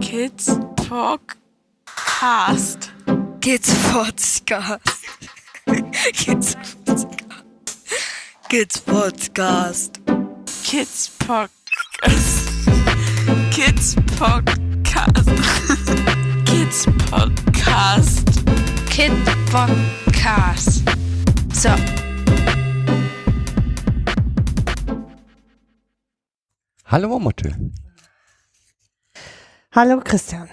Kids Podcast. Kids Podcast. Kids Podcast. Kids Podcast. Kids Podcast. Kids Podcast. Kids Podcast. Kid Podcast. So. Hallo Momotte. Hallo Christian.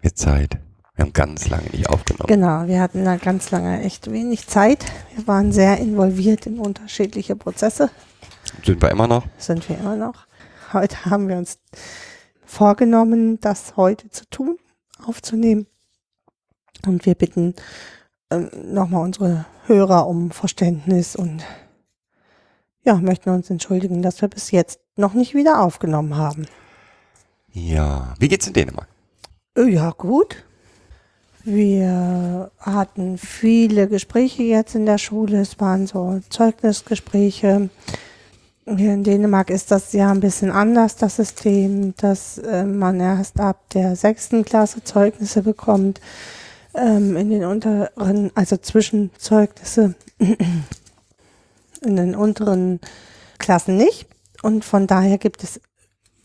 Wird Zeit. Wir haben ganz lange nicht aufgenommen. Genau, wir hatten da ganz lange echt wenig Zeit. Wir waren sehr involviert in unterschiedliche Prozesse. Sind wir immer noch? Sind wir immer noch. Heute haben wir uns vorgenommen, das heute zu tun, aufzunehmen. Und wir bitten ähm, nochmal unsere Hörer um Verständnis und ja, möchten uns entschuldigen, dass wir bis jetzt noch nicht wieder aufgenommen haben. Ja. Wie geht's in Dänemark? Äh, Ja, gut. Wir hatten viele Gespräche jetzt in der Schule. Es waren so Zeugnisgespräche. Hier in Dänemark ist das ja ein bisschen anders, das System, dass äh, man erst ab der sechsten Klasse Zeugnisse bekommt. Ähm, in den unteren, also Zwischenzeugnisse in den unteren Klassen nicht. Und von daher gibt es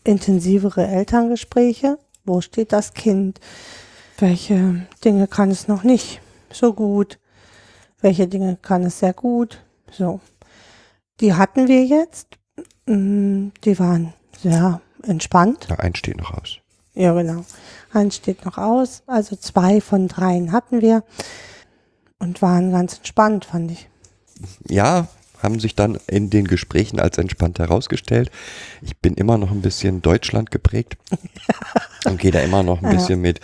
intensivere Elterngespräche. Wo steht das Kind? Welche Dinge kann es noch nicht so gut? Welche Dinge kann es sehr gut? So. Die hatten wir jetzt. Mm, Die waren sehr entspannt. Ja, eins steht noch aus. Ja, genau. Eins steht noch aus. Also zwei von dreien hatten wir. Und waren ganz entspannt, fand ich. Ja, haben sich dann in den Gesprächen als entspannt herausgestellt. Ich bin immer noch ein bisschen Deutschland geprägt und gehe da immer noch ein bisschen mit,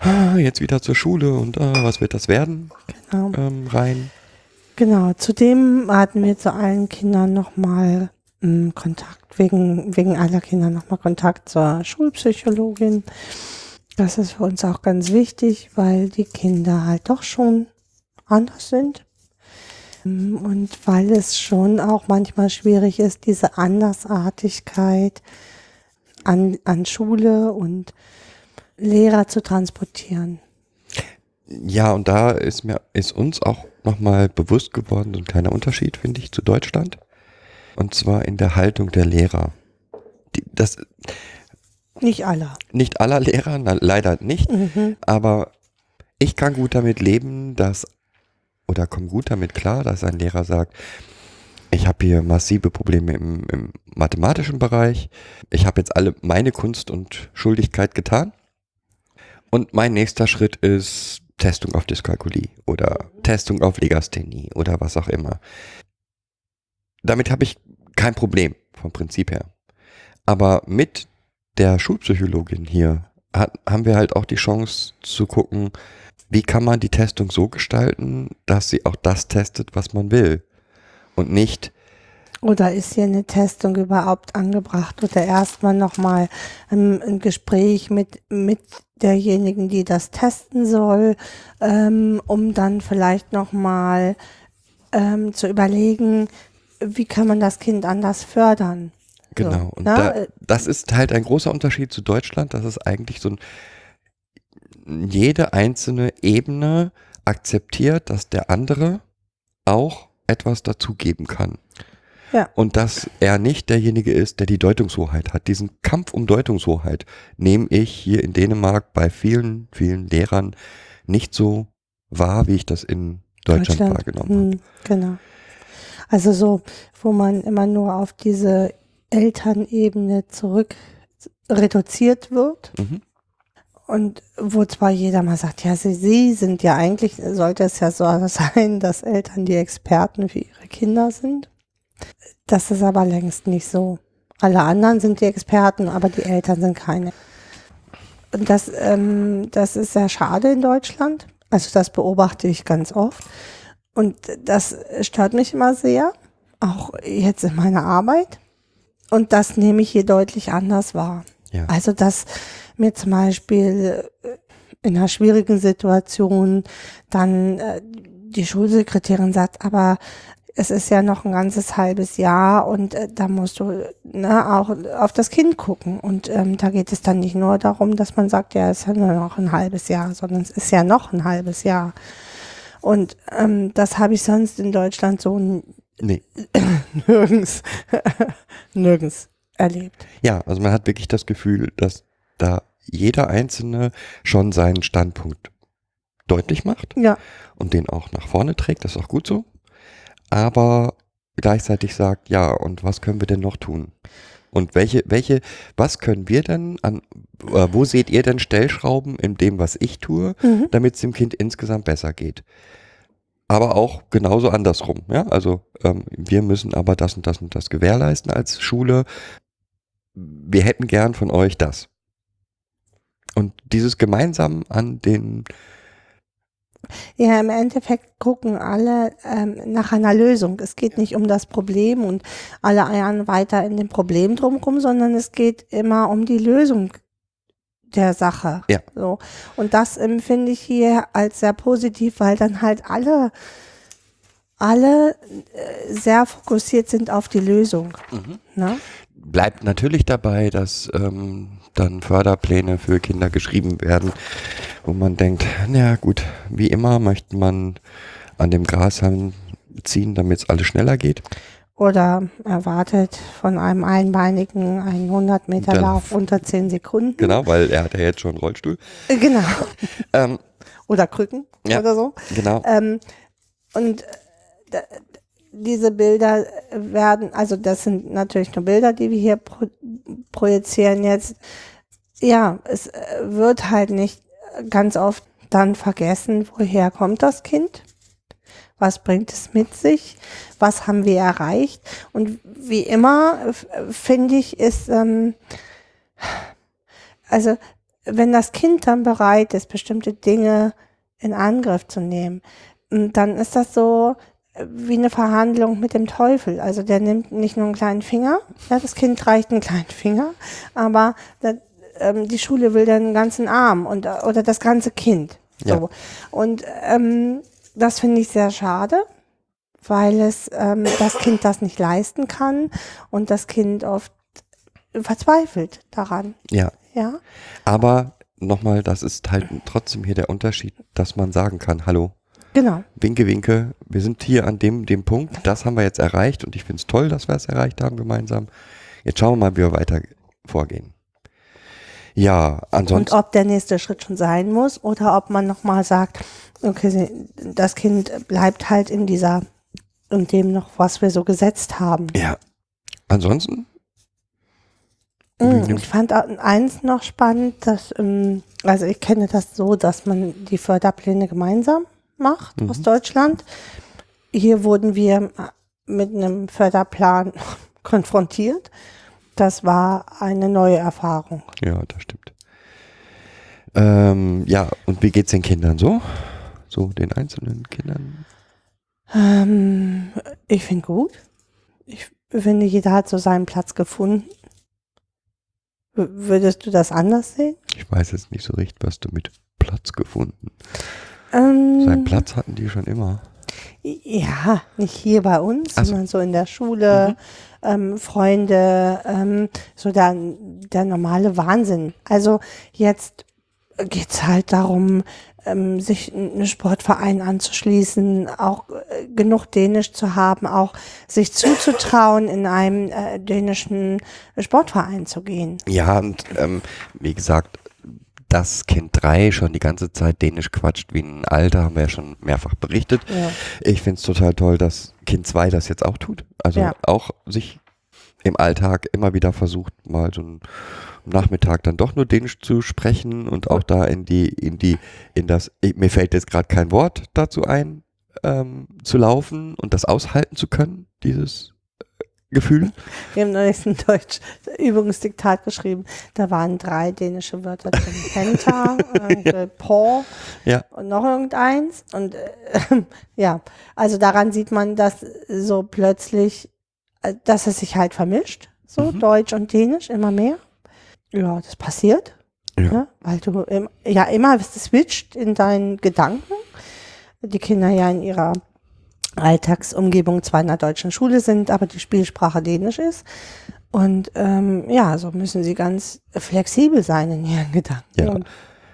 ah, jetzt wieder zur Schule und ah, was wird das werden, Genau. ähm, rein. Genau, zudem hatten wir zu allen Kindern nochmal Kontakt, wegen, wegen aller Kinder nochmal Kontakt zur Schulpsychologin. Das ist für uns auch ganz wichtig, weil die Kinder halt doch schon anders sind. Mm, Und weil es schon auch manchmal schwierig ist, diese Andersartigkeit an, an Schule und Lehrer zu transportieren. Ja, und da ist mir, ist uns auch nochmal bewusst geworden, so ein kleiner Unterschied, finde ich, zu Deutschland. Und zwar in der Haltung der Lehrer. Die, das, Nicht alle. nicht aller Lehrer, na, leider nicht, Mhm. aber ich kann gut damit leben, dass, oder komme gut damit klar, dass ein Lehrer sagt, ich habe hier massive Probleme im, im mathematischen Bereich, ich habe jetzt alle meine Kunst und Schuldigkeit getan und mein nächster Schritt ist Testung auf Dyskalkulie oder Testung auf Legasthenie oder was auch immer. Damit habe ich kein Problem vom Prinzip her. Aber mit der Schulpsychologin hier hat, haben wir halt auch die Chance zu gucken, wie kann man die Testung so gestalten, dass sie auch das testet, was man will. Und nicht, Oder ist hier eine Testung überhaupt angebracht oder erstmal nochmal ein, ein Gespräch mit, mit derjenigen, die das testen soll, ähm, um dann vielleicht nochmal ähm, zu überlegen, wie kann man das Kind anders fördern. genau. So, Und ne? da, das ist halt ein großer Unterschied zu Deutschland, dass es eigentlich so ein, jede einzelne Ebene akzeptiert, dass der andere auch etwas dazugeben kann. Ja. Und dass er nicht derjenige ist, der die Deutungshoheit hat. Diesen Kampf um Deutungshoheit nehme ich hier in Dänemark bei vielen, vielen Lehrern nicht so wahr, wie ich das in Deutschland, wahrgenommen habe. Hm, genau. Also so, wo man immer nur auf diese Elternebene zurück reduziert wird Mhm. Und wo zwar jeder mal sagt, ja, sie, sie sind ja eigentlich, sollte es ja so sein, dass Eltern die Experten für ihre Kinder sind. Das ist aber längst nicht so. Alle anderen sind die Experten, aber die Eltern sind keine. Und das, ähm, das ist sehr schade in Deutschland. Also das beobachte ich ganz oft. Und das stört mich immer sehr, auch jetzt in meiner Arbeit. Und das nehme ich hier deutlich anders wahr. Ja. Also, dass mir zum Beispiel äh, in einer schwierigen Situation dann äh, die Schulsekretärin sagt, aber es ist ja noch ein ganzes halbes Jahr und äh, da musst du ne, auch auf das Kind gucken. Und ähm, da geht es dann nicht nur darum, dass man sagt, ja, es ist ja nur noch ein halbes Jahr, sondern es ist ja noch ein halbes Jahr. Und ähm, das habe ich sonst in Deutschland so Nee. nirgends, nirgends erlebt. Ja, also man hat wirklich das Gefühl, dass da jeder Einzelne schon seinen Standpunkt deutlich macht Ja, und den auch nach vorne trägt, das ist auch gut so. Aber gleichzeitig sagt, ja, und was können wir denn noch tun? Und welche, welche, was können wir denn an, äh, wo seht ihr denn Stellschrauben in dem, was ich tue, Mhm. damit es dem Kind insgesamt besser geht? Aber auch genauso andersrum, ja. Also ähm, wir müssen aber das und das und das gewährleisten als Schule. Wir hätten gern von euch das. Und dieses gemeinsam an den Ja, im Endeffekt gucken alle ähm, nach einer Lösung. Es geht nicht um das Problem und alle eiern weiter in dem Problem drumherum, sondern es geht immer um die Lösung der Sache. Ja. So. Und das empfinde ich hier als sehr positiv, weil dann halt alle, alle äh, sehr fokussiert sind auf die Lösung. Ne? Bleibt natürlich dabei, dass ähm, dann Förderpläne für Kinder geschrieben werden, wo man denkt, na gut, wie immer möchte man an dem Grashalm ziehen, damit es alles schneller geht. Oder erwartet von einem Einbeinigen einen 100 Meter Dann- Lauf unter 10 Sekunden. Genau, weil er hat ja jetzt schon einen Rollstuhl. Äh, Genau. Ähm, Oder Krücken Ja. oder so. genau. Ähm, und äh, diese Bilder werden, also das sind natürlich nur Bilder, die wir hier pro projizieren jetzt. Ja, es äh, wird halt nicht ganz oft dann vergessen, woher kommt das Kind? Was bringt es mit sich? Was haben wir erreicht? Und wie immer, finde ich, ist, ähm, also wenn das Kind dann bereit ist, bestimmte Dinge in Angriff zu nehmen, dann ist das so äh, wie eine Verhandlung mit dem Teufel. Also der nimmt nicht nur einen kleinen Finger, ja, das Kind reicht einen kleinen Finger, aber da, ähm, die Schule will dann einen ganzen Arm und, äh, oder das ganze Kind. So. Ja. Und ähm, das finde ich sehr schade, weil es ähm, das Kind das nicht leisten kann und das Kind oft verzweifelt daran. Ja. Ja. Aber nochmal, das ist halt trotzdem hier der Unterschied, dass man sagen kann, hallo, Genau. Winke, winke, wir sind hier an dem, dem Punkt, das haben wir jetzt erreicht und ich finde es toll, dass wir es erreicht haben gemeinsam. Jetzt schauen wir mal, wie wir weiter vorgehen. Ja, Und ansonsten, ob der nächste Schritt schon sein muss oder ob man nochmal sagt, okay, das Kind bleibt halt in dieser, in dem noch, was wir so gesetzt haben. ja, ansonsten, Wie Ich fand eins noch spannend, dass, ähm, also ich kenne das so, dass man die Förderpläne gemeinsam macht aus Deutschland. Hier wurden wir mit einem Förderplan konfrontiert. Das war eine neue Erfahrung. ja, das stimmt. Ähm, ja, und wie geht's den Kindern so? So den einzelnen Kindern? Ähm, ich finde gut. Ich finde, jeder hat so seinen Platz gefunden. W- Würdest du das anders sehen? Ich weiß jetzt nicht so recht, was du mit Platz gefunden. Ähm, Seinen Platz hatten die schon immer. Ja, nicht hier bei uns, so. sondern so in der Schule, ähm, Freunde, ähm, so der, der normale Wahnsinn. Also jetzt geht's halt darum, ähm, sich einen Sportverein anzuschließen, auch äh, genug Dänisch zu haben, auch sich zuzutrauen, in einem äh, dänischen Sportverein zu gehen. Ja, und ähm, wie gesagt, dass Kind 3 schon die ganze Zeit Dänisch quatscht wie ein Alter, haben wir ja schon mehrfach berichtet. Ja. Ich finde es total toll, dass Kind 2 das jetzt auch tut. Also Ja. auch sich im Alltag immer wieder versucht, mal so einen Nachmittag dann doch nur Dänisch zu sprechen und auch da in die, in die, in das, mir fällt jetzt gerade kein Wort dazu ein, ähm, zu laufen und das aushalten zu können, dieses Gefühl. Wir haben neulich ein Deutsch Übungsdiktat geschrieben. Da waren drei dänische Wörter drin. Penta, äh, Paw Ja. und noch irgendeins. Und äh, ja, also daran sieht man, dass so plötzlich, äh, dass es sich halt vermischt. So Mhm. Deutsch und Dänisch immer mehr. Ja, das passiert. Ja. Ne? Weil du im, ja immer switcht in deinen Gedanken. Die Kinder ja in ihrer Alltagsumgebung zwar in der deutschen Schule sind, aber die Spielsprache Dänisch ist. Und ähm, ja, so müssen sie ganz flexibel sein in ihren Gedanken. Ja.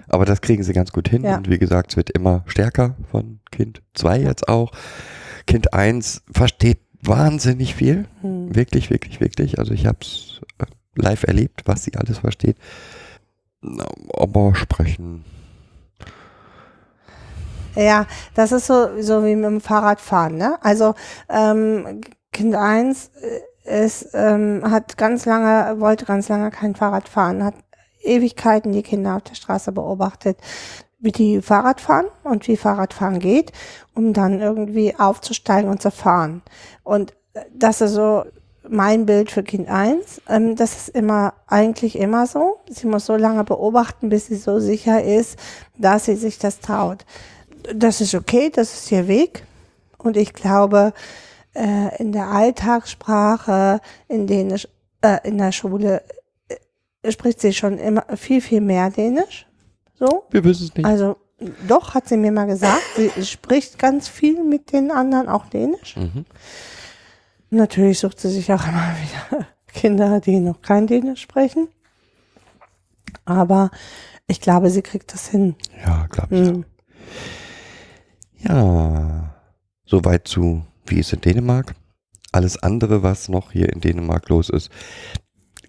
Aber das kriegen sie ganz gut hin. Ja. Und wie gesagt, es wird immer stärker von Kind 2 jetzt auch. Kind 1 versteht wahnsinnig viel. hm. Wirklich, wirklich, wirklich. Also ich habe es live erlebt, was sie alles versteht. Aber sprechen. Ja, das ist so, so wie mit dem Fahrradfahren, ne? Also ähm, Kind 1 ist, ähm, hat ganz lange, wollte ganz lange kein Fahrrad fahren, hat Ewigkeiten die Kinder auf der Straße beobachtet, wie die Fahrrad fahren und wie Fahrradfahren geht, um dann irgendwie aufzusteigen und zu fahren. Und das ist so mein Bild für Kind 1. Ähm, das ist immer, eigentlich immer so. Sie muss so lange beobachten, bis sie so sicher ist, dass sie sich das traut das ist okay, das ist ihr Weg. Und ich glaube, äh, in der Alltagssprache, in Dänisch, äh, in der Schule, äh, spricht sie schon immer viel, viel mehr Dänisch. So. Wir wissen es nicht. Also, doch, hat sie mir mal gesagt. Sie spricht ganz viel mit den anderen auch Dänisch. Mhm. Natürlich sucht sie sich auch immer wieder Kinder, die noch kein Dänisch sprechen. Aber ich glaube, sie kriegt das hin. Ja, glaube ich. Hm. Ja, soweit zu, wie ist in Dänemark. Alles andere, was noch hier in Dänemark los ist,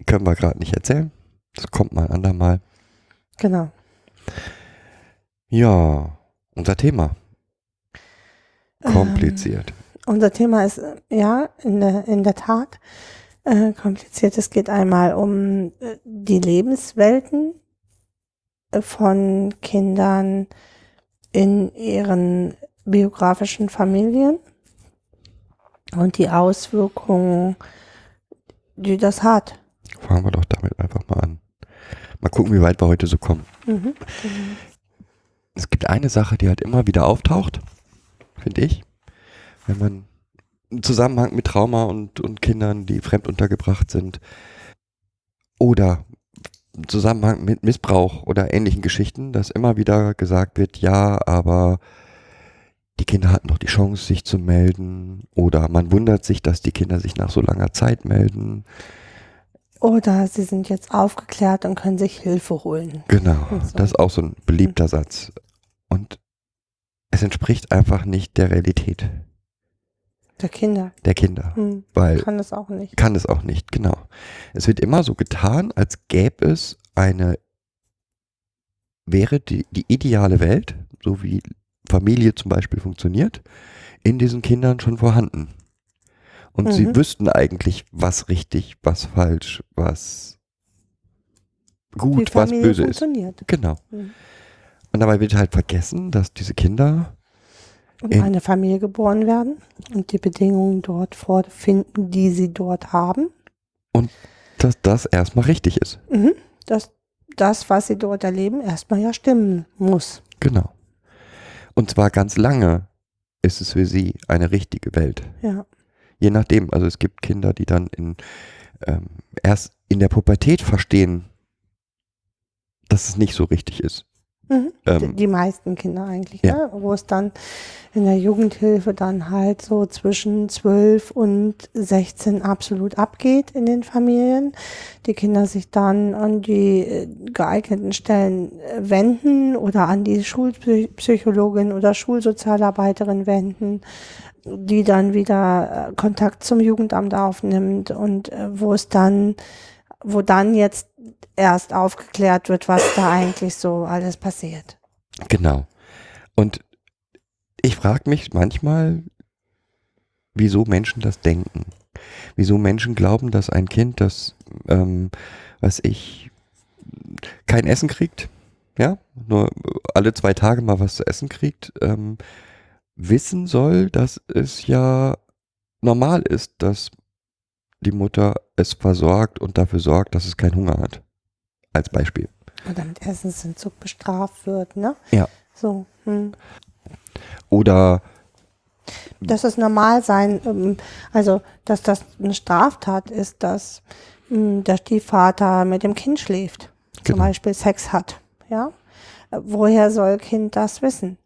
können wir gerade nicht erzählen. Das kommt mal ein andermal. Genau. Ja, unser Thema. Kompliziert. Unser Thema ist äh, ja in der, in der Tat äh, kompliziert. Es geht einmal um äh, die Lebenswelten äh, von Kindern in ihren biografischen Familien und die Auswirkungen, die das hat. Fangen wir doch damit einfach mal an. Mal gucken, wie weit wir heute so kommen. Mhm. Es gibt eine Sache, die halt immer wieder auftaucht, finde ich. Wenn man im Zusammenhang mit Trauma und, und Kindern, die fremd untergebracht sind, oder im Zusammenhang mit Missbrauch oder ähnlichen Geschichten, dass immer wieder gesagt wird, ja, aber die Kinder hatten doch die Chance, sich zu melden. Oder man wundert sich, dass die Kinder sich nach so langer Zeit melden. Oder sie sind jetzt aufgeklärt und können sich Hilfe holen. Genau, so. das ist auch so ein beliebter Satz. Und es entspricht einfach nicht der Realität Der Kinder. der Kinder, Hm. weil Kann das auch nicht. kann es auch nicht, genau. Es wird immer so getan, als gäbe es eine, wäre die, die ideale Welt, so wie Familie zum Beispiel funktioniert, in diesen Kindern schon vorhanden. Und sie Mhm. wüssten eigentlich, was richtig, was falsch, was gut, was böse ist. Genau. Mhm. Und dabei wird halt vergessen, dass diese Kinder, in In- eine Familie geboren werden und die Bedingungen dort vorfinden, die sie dort haben. dass das erstmal richtig ist. Mhm. Dass das, was sie dort erleben, erstmal ja stimmen muss. Genau. Und zwar ganz lange ist es für sie eine richtige Welt. Ja. Je nachdem, also es gibt Kinder, die dann in, ähm, erst in der Pubertät verstehen, dass es nicht so richtig ist. Mhm. Ähm, die, meisten Kinder eigentlich, ja. ne? wo es dann in der Jugendhilfe dann halt so zwischen 12 und 16 absolut abgeht in den Familien. Die Kinder sich dann an die äh, geeigneten Stellen äh, wenden oder an die Schulpsychologin oder Schulsozialarbeiterin wenden, die dann wieder äh, Kontakt zum Jugendamt aufnimmt und wo es dann, wo dann jetzt erst aufgeklärt wird, was da eigentlich so alles passiert. Genau. Und ich frage mich manchmal, wieso Menschen das denken. Wieso Menschen glauben, dass ein Kind, das, ähm, was ich, kein Essen kriegt, ja, nur alle zwei Tage mal was zu essen kriegt, ähm, wissen soll, dass es ja normal ist, dass die Mutter es versorgt und dafür sorgt, dass es keinen Hunger hat. Als Beispiel. Oder mit Essensentzug bestraft wird, ne? Ja. So. Hm. Oder Dass es normal sein, ähm, also dass das eine Straftat ist, dass ähm, der Stiefvater mit dem Kind schläft, zum Genau. Beispiel Sex hat, ja? Äh, Woher soll Kind das wissen?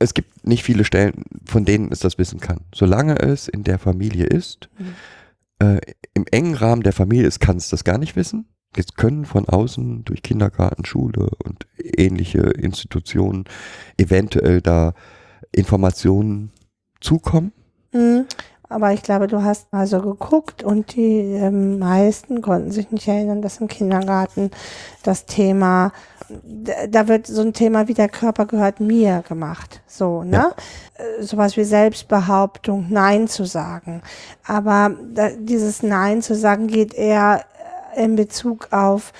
es gibt nicht viele Stellen, von denen es das wissen kann. Solange es in der Familie ist, Mhm. Äh, im engen Rahmen der Familie ist, kann es das gar nicht wissen. Es können von außen durch Kindergarten, Schule und ähnliche Institutionen eventuell da Informationen zukommen. Mhm. Aber ich glaube, du hast also geguckt und die ähm, meisten konnten sich nicht erinnern, dass im Kindergarten das Thema, da wird so ein Thema wie der Körper gehört mir gemacht. So, ne? Äh, Sowas wie Selbstbehauptung, Nein zu sagen. Aber da, dieses Nein zu sagen geht eher äh, in Bezug auf,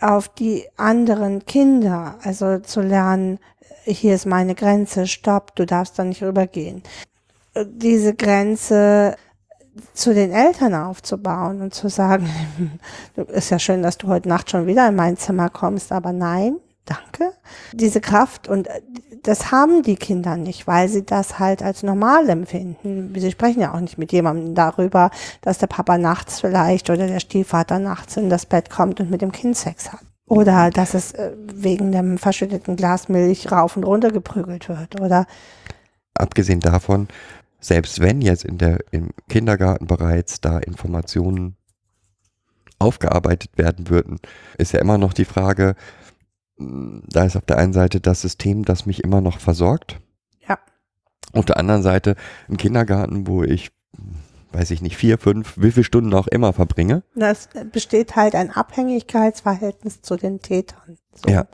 auf die anderen Kinder. Also zu lernen, hier ist meine Grenze, stopp, du darfst da nicht rübergehen diese Grenze zu den Eltern aufzubauen und zu sagen, ist ja schön, dass du heute Nacht schon wieder in mein Zimmer kommst, aber nein, danke. Diese Kraft und äh, das haben die Kinder nicht, weil sie das halt als normal empfinden. Sie sprechen ja auch nicht mit jemandem darüber, dass der Papa nachts vielleicht oder der Stiefvater nachts in das Bett kommt und mit dem Kind Sex hat. Oder dass es äh, wegen dem verschütteten Glas Milch rauf und runter geprügelt wird. Oder Abgesehen davon, selbst wenn jetzt in der, im Kindergarten bereits da Informationen aufgearbeitet werden würden, ist ja immer noch die Frage, mh, da ist auf der einen Seite das System, das mich immer noch versorgt. Ja. Auf der anderen Seite ein Kindergarten, wo ich, weiß ich nicht, vier, fünf, wie viele Stunden auch immer verbringe. Das besteht halt ein Abhängigkeitsverhältnis zu den Tätern. So. Ja.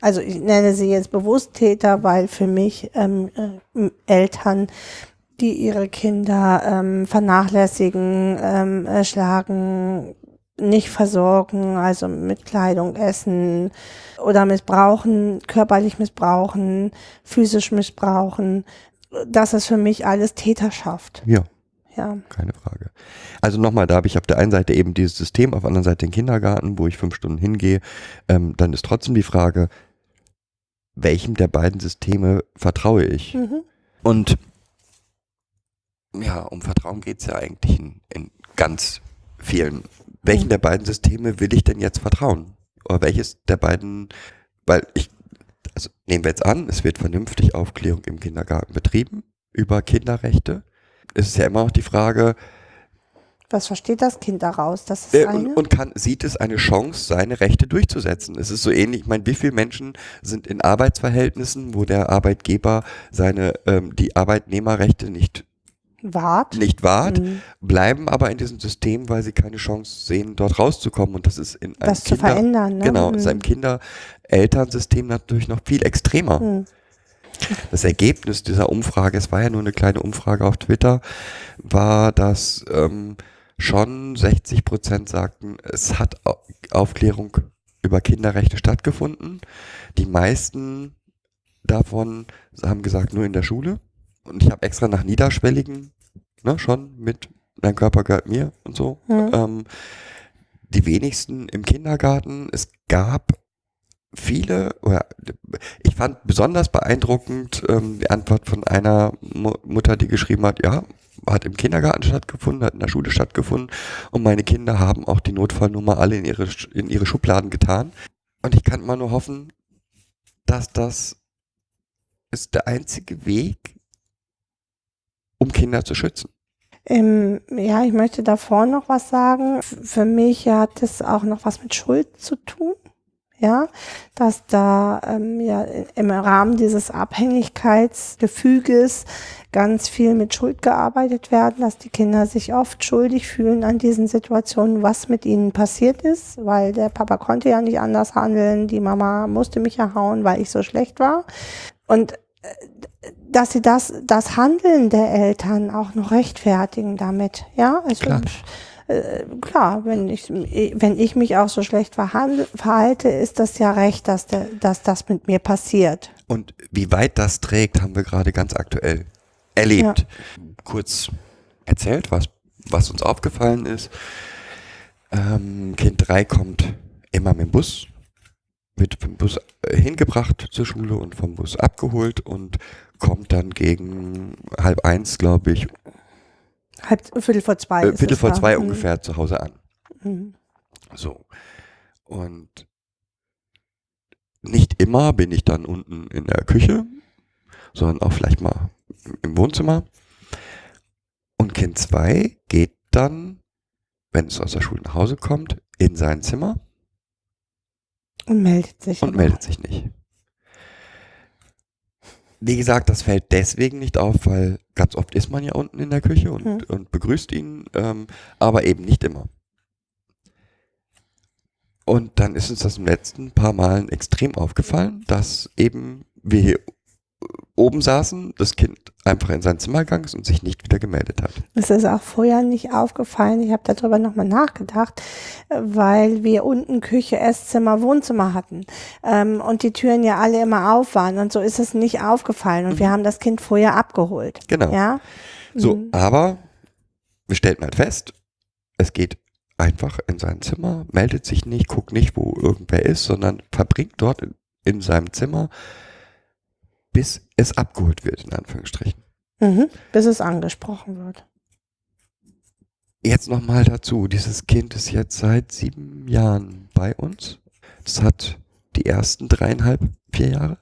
Also ich nenne sie jetzt bewusst Täter, weil für mich ähm, äh, Eltern, die ihre Kinder ähm, vernachlässigen, ähm, äh, schlagen, nicht versorgen, also mit Kleidung, Essen oder missbrauchen, körperlich missbrauchen, physisch missbrauchen, das ist für mich alles Täterschaft. Ja, Ja. keine Frage. Also nochmal, da habe ich auf der einen Seite eben dieses System, auf der anderen Seite den Kindergarten, wo ich fünf Stunden hingehe. Ähm, dann ist trotzdem die Frage, welchem der beiden Systeme vertraue ich? Mhm. Und ja, um Vertrauen geht es ja eigentlich in, in ganz vielen. Welchen der beiden Systeme will ich denn jetzt vertrauen? Oder welches der beiden, weil ich, also nehmen wir jetzt an, es wird vernünftig Aufklärung im Kindergarten betrieben über Kinderrechte. Es ist ja immer noch die Frage, Was versteht das Kind daraus? Das ist äh, eine. und, und kann, sieht es eine Chance, seine Rechte durchzusetzen? Es ist so ähnlich, ich meine, wie viele Menschen sind in Arbeitsverhältnissen, wo der Arbeitgeber seine, ähm, die Arbeitnehmerrechte nicht Wart. nicht wahrt, Mhm. bleiben aber in diesem System, weil sie keine Chance sehen, dort rauszukommen. Und das ist in einem Das zu Kinder, verändern, ne? genau, Mhm. in seinem Kinder-Elternsystem natürlich noch viel extremer. Mhm. Das Ergebnis dieser Umfrage, es war ja nur eine kleine Umfrage auf Twitter, war, dass ähm, schon 60 Prozent sagten, es hat Au- Aufklärung über Kinderrechte stattgefunden. Die meisten davon haben gesagt, nur in der Schule. Und ich habe extra nach niederschwelligen, ne, schon mit Mein Körper gehört mir und so. Mhm. Ähm, die wenigsten im Kindergarten. Es gab viele, oder ich fand besonders beeindruckend ähm, die Antwort von einer Mu Mutter, die geschrieben hat, ja, hat im Kindergarten stattgefunden, hat in der Schule stattgefunden und meine Kinder haben auch die Notfallnummer alle in ihre, in ihre Schubladen getan. Und ich kann mal nur hoffen, dass das ist der einzige Weg, um Kinder zu schützen. Ähm, ja, ich möchte davor noch was sagen. Für mich hat es auch noch was mit Schuld zu tun. Ja, dass da ähm, ja im Rahmen dieses Abhängigkeitsgefüges ganz viel mit Schuld gearbeitet werden, dass die Kinder sich oft schuldig fühlen an diesen Situationen, was mit ihnen passiert ist, weil der Papa konnte ja nicht anders handeln, die Mama musste mich ja hauen, weil ich so schlecht war. Und äh, dass sie das, das Handeln der Eltern auch noch rechtfertigen damit, ja, also Klar. äh, klar, wenn ich, wenn ich mich auch so schlecht verhalte, ist das ja recht, dass, der, dass das mit mir passiert. Und wie weit das trägt, haben wir gerade ganz aktuell erlebt. Kurz erzählt, was, was uns aufgefallen ist. Ähm, kind 3 kommt immer mit dem Bus, wird vom Bus äh, hingebracht zur Schule und vom Bus abgeholt und kommt dann gegen halb eins, glaube ich, Halb, Viertel vor zwei. äh, Viertel vor da. zwei Mhm. ungefähr zu Hause an. Mhm. So. Und nicht immer bin ich dann unten in der Küche sondern auch vielleicht mal im Wohnzimmer. Und Kind 2 geht dann, wenn es aus der Schule nach Hause kommt, in sein Zimmer Und meldet sich. und meldet sich nicht. Wie gesagt, das fällt deswegen nicht auf, weil ganz oft ist man ja unten in der Küche und, Hm. und begrüßt ihn, ähm, aber eben nicht immer. Und dann ist uns das im letzten paar Malen extrem aufgefallen, dass eben wir hier oben saßen, das Kind einfach in sein Zimmer gegangen ist und sich nicht wieder gemeldet hat. Es ist auch vorher nicht aufgefallen. Ich habe darüber nochmal nachgedacht, weil wir unten Küche, Esszimmer, Wohnzimmer hatten ähm, und die Türen ja alle immer auf waren und so ist es nicht aufgefallen und wir haben das Kind vorher abgeholt. Genau. Ja. So, Mhm. aber wir stellten halt fest, es geht einfach in sein Zimmer, meldet sich nicht, guckt nicht, wo irgendwer ist, sondern verbringt dort in, in seinem Zimmer, bis es abgeholt wird, in Anführungsstrichen. Mhm. Bis es angesprochen wird. Jetzt nochmal dazu, dieses Kind ist jetzt seit sieben Jahren bei uns. Das hat die ersten dreieinhalb, vier Jahre.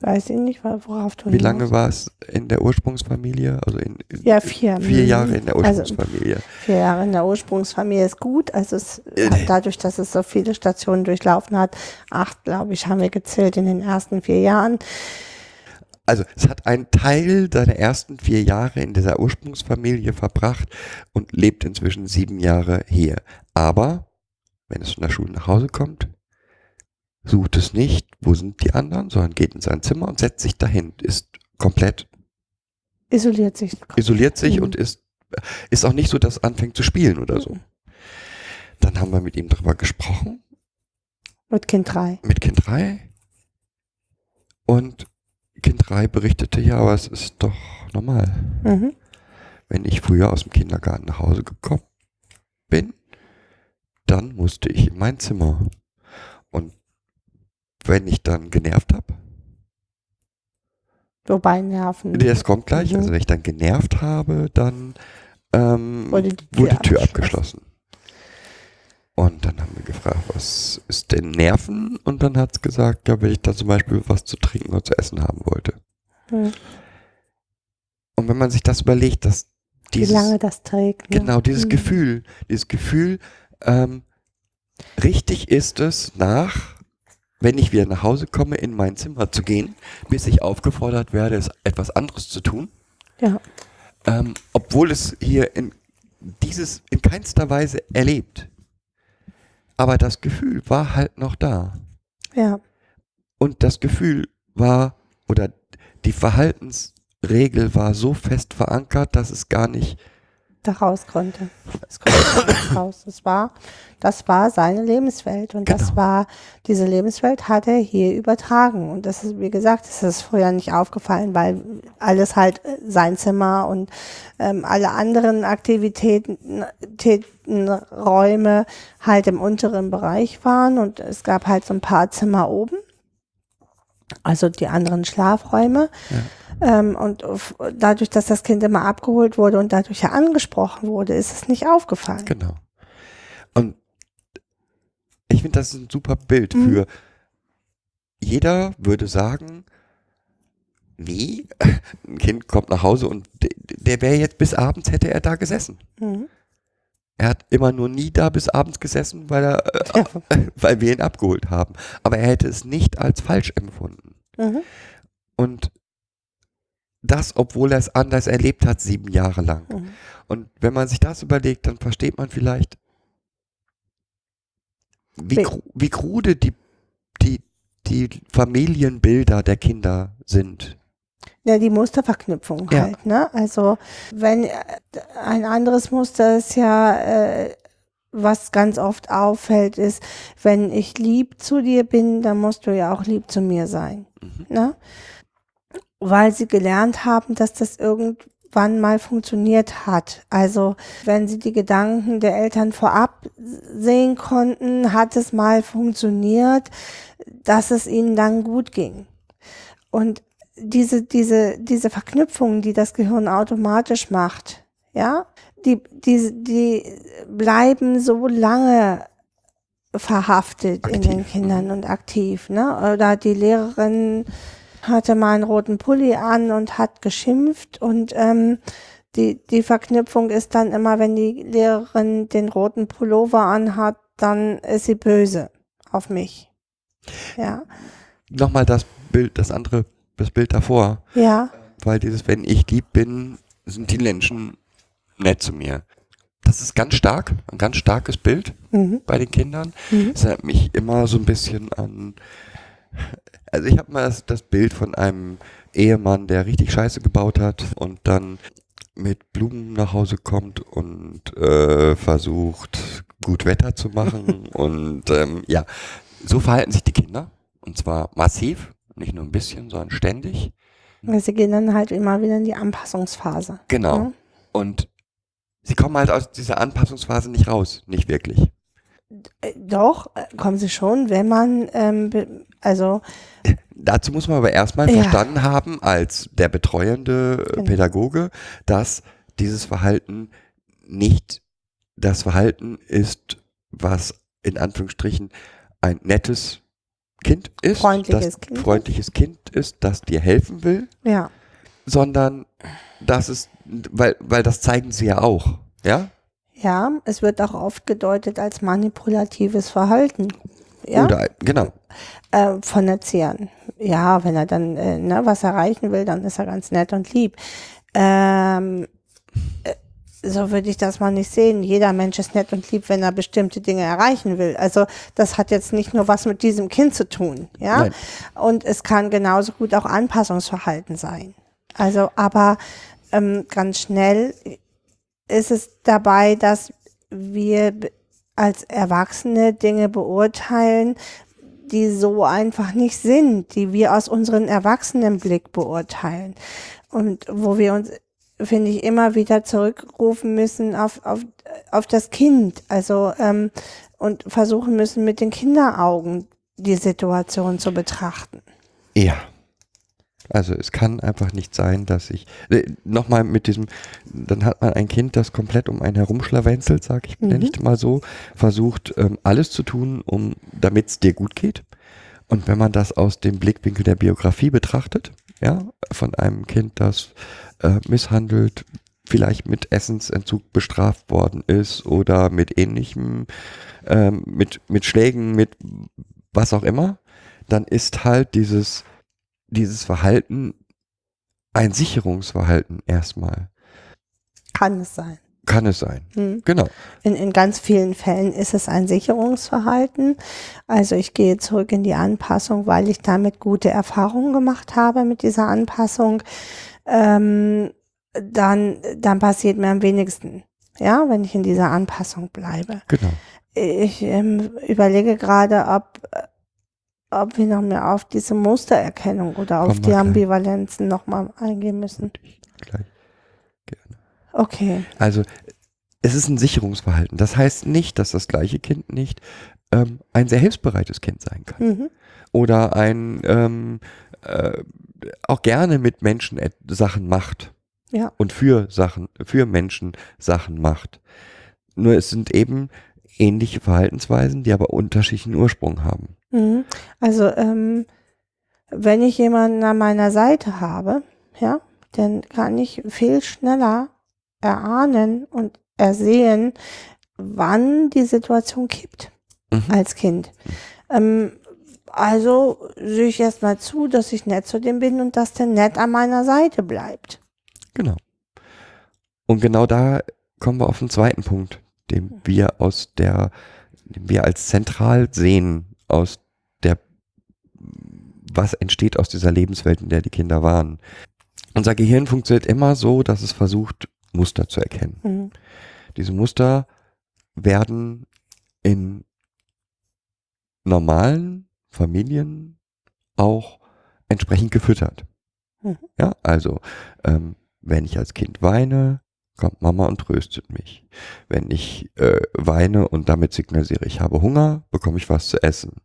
Weiß ich nicht, worauf du Wie lange war es in der Ursprungsfamilie? Also in, in Ja, vier. vier. Jahre in der Also Ursprungsfamilie. vier Jahre in der Ursprungsfamilie ist gut. Also es Äh, dadurch, dass es so viele Stationen durchlaufen hat, acht, glaube ich, haben wir gezählt in den ersten vier Jahren. Also es hat einen Teil seiner ersten vier Jahre in dieser Ursprungsfamilie verbracht und lebt inzwischen sieben Jahre hier. Aber wenn es von der Schule nach Hause kommt, sucht es nicht, wo sind die anderen, sondern geht in sein Zimmer und setzt sich dahin, ist komplett Isoliert sich. isoliert sich Mhm. und ist, ist auch nicht so, dass anfängt zu spielen oder so. Dann haben wir mit ihm darüber gesprochen, Mit Kind drei. mit Kind 3. Und Kind 3 berichtete, ja, aber es ist doch normal. Mhm. wenn ich früher aus dem Kindergarten nach Hause gekommen bin, dann musste ich in mein Zimmer. Wenn ich dann genervt habe, Wobei Nerven. das kommt gleich, Mhm. also wenn ich dann genervt habe, dann ähm, Wurde die wurde Tür die Tür abgeschlossen. abgeschlossen. Und dann haben wir gefragt, was ist denn Nerven? Und dann hat es gesagt, ja, wenn ich da zum Beispiel was zu trinken oder zu essen haben wollte. Mhm. Und wenn man sich das überlegt, dass Wie dieses, lange das trägt. Ne? Genau, dieses Mhm. Gefühl, dieses Gefühl, ähm, richtig ist es nach, wenn ich wieder nach Hause komme, in mein Zimmer zu gehen, bis ich aufgefordert werde, es etwas anderes zu tun. Ja. Ähm, obwohl es hier in dieses in keinster Weise erlebt. Aber das Gefühl war halt noch da. Ja. Und das Gefühl war, oder die Verhaltensregel war so fest verankert, dass es gar nicht Da raus konnte. Es konnte nicht raus. Das war, das war seine Lebenswelt. Und das Genau. war, diese Lebenswelt hat er hier übertragen. Und das ist, wie gesagt, das ist vorher nicht aufgefallen, weil alles halt äh, sein Zimmer und ähm, alle anderen Aktivitäten, Täten, Räume halt im unteren Bereich waren. Und es gab halt so ein paar Zimmer oben. Also die anderen Schlafräume. Ähm, und dadurch, dass das Kind immer abgeholt wurde und dadurch ja angesprochen wurde, ist es nicht aufgefallen. Genau. Und ich finde, das ist ein super Bild Mhm. für jeder würde sagen, wie? Ein Kind kommt nach Hause und der, der wäre jetzt bis abends hätte er da gesessen. Mhm. Er hat immer nur nie da bis abends gesessen, weil er, äh, Ja. weil wir ihn abgeholt haben. Aber er hätte es nicht als falsch empfunden. Mhm. Und das, obwohl er es anders erlebt hat, sieben Jahre lang. Mhm. Und wenn man sich das überlegt, dann versteht man vielleicht, wie, Wie- kru wie krude die, die, die Familienbilder der Kinder sind. Ja, die Musterverknüpfung Ja. halt, ne? Also wenn äh, ein anderes Muster ist ja, äh, was ganz oft auffällt, ist, wenn ich lieb zu dir bin, dann musst du ja auch lieb zu mir sein. Mhm. Ne? Weil sie gelernt haben, dass das irgendwann mal funktioniert hat. Also wenn sie die Gedanken der Eltern vorab sehen konnten, hat es mal funktioniert, dass es ihnen dann gut ging. Und diese, diese, diese Verknüpfungen, die das Gehirn automatisch macht, ja, die, die, die bleiben so lange verhaftet in den Aktiv, Kindern und aktiv, ne? Oder die Lehrerin hatte mal einen roten Pulli an und hat geschimpft und ähm, die, die Verknüpfung ist dann immer, wenn die Lehrerin den roten Pullover anhat, dann ist sie böse auf mich. Ja, Nochmal das Bild, das andere, das Bild davor. ja, weil dieses, wenn ich lieb bin, sind die Menschen nett zu mir. Das ist ganz stark, ein ganz starkes Bild mhm. bei den Kindern. Mhm. Es erinnert mich immer so ein bisschen an, also ich habe mal das, das Bild von einem Ehemann, der richtig Scheiße gebaut hat und dann mit Blumen nach Hause kommt und äh, versucht, gut Wetter zu machen. und ähm, ja, so verhalten sich die Kinder. Und zwar massiv, nicht nur ein bisschen, sondern ständig. Sie gehen dann halt immer wieder in die Anpassungsphase. Genau. Ja. Und sie kommen halt aus dieser Anpassungsphase nicht raus, nicht wirklich. Äh, Doch, äh, kommen sie schon, wenn man, ähm, also, Dazu muss man aber erstmal Ja. verstanden haben, als der betreuende äh, Genau. Pädagoge, dass dieses Verhalten nicht das Verhalten ist, was in Anführungsstrichen ein nettes Kind ist, Freundliches das Kind. freundliches Kind ist, das dir helfen will, ja, sondern das ist, weil, weil das zeigen sie ja auch, ja? ja, es wird auch oft gedeutet als manipulatives Verhalten. Ja, Oder, genau, äh, von Erziehern. Ja, wenn er dann äh, ne, was erreichen will, dann ist er ganz nett und lieb. Ähm, äh, so würde ich das mal nicht sehen. Jeder Mensch ist nett und lieb, wenn er bestimmte Dinge erreichen will. Also das hat jetzt nicht nur was mit diesem Kind zu tun, ja. Nein. Und es kann genauso gut auch Anpassungsverhalten sein. Also, aber ähm, ganz schnell ist es dabei, dass wir als Erwachsene Dinge beurteilen, die so einfach nicht sind, die wir aus unserem Erwachsenenblick beurteilen. Und wo wir uns, finde ich, immer wieder zurückrufen müssen auf, auf, auf das Kind. Also ähm, und versuchen müssen, mit den Kinderaugen die Situation zu betrachten. Ja. Also es kann einfach nicht sein, dass ich äh, nochmal mit diesem, dann hat man ein Kind, das komplett um einen herumschlawenzelt, sag ich, Mhm. nenne ich mal so, versucht ähm, alles zu tun, um damit es dir gut geht. Und wenn man das aus dem Blickwinkel der Biografie betrachtet, ja, von einem Kind, das äh, misshandelt, vielleicht mit Essensentzug bestraft worden ist oder mit ähnlichem, ähm, mit, mit Schlägen, mit was auch immer, dann ist halt dieses, dieses Verhalten ein Sicherungsverhalten erstmal. Kann es sein. Kann es sein. Hm. Genau. In, in ganz vielen Fällen ist es ein Sicherungsverhalten. Also ich gehe zurück in die Anpassung, weil ich damit gute Erfahrungen gemacht habe mit dieser Anpassung. Ähm, dann, dann passiert mir am wenigsten. Ja, wenn ich in dieser Anpassung bleibe. Genau. Ich ähm, überlege gerade, ob, ob wir noch mehr auf diese Mustererkennung oder auf wir die. Ambivalenzen nochmal eingehen müssen. Ich gleich. Okay. Also es ist ein Sicherungsverhalten. Das heißt nicht, dass das gleiche Kind nicht ähm, ein sehr hilfsbereites Kind sein kann. Mhm. Oder ein ähm, äh, auch gerne mit Menschen Sachen macht. Ja. Und für Sachen, für Menschen Sachen macht. Nur es sind eben ähnliche Verhaltensweisen, die aber unterschiedlichen Ursprung haben. Mhm. Also, ähm, wenn ich jemanden an meiner Seite habe, ja, dann kann ich viel schneller erahnen und ersehen, wann die Situation kippt Mhm. als Kind. Ähm, also sehe ich erstmal zu, dass ich nett zu dem bin und dass der nett an meiner Seite bleibt. Genau. Und genau da kommen wir auf den zweiten Punkt, den wir aus der, den wir als zentral sehen, aus der, was entsteht aus dieser Lebenswelt, in der die Kinder waren. Unser Gehirn funktioniert immer so, dass es versucht, Muster zu erkennen. Mhm. Diese Muster werden in normalen Familien auch entsprechend gefüttert. Mhm. Ja, also ähm, wenn ich als Kind weine, kommt Mama und tröstet mich. Wenn ich äh, weine und damit signalisiere, ich habe Hunger, bekomme ich was zu essen.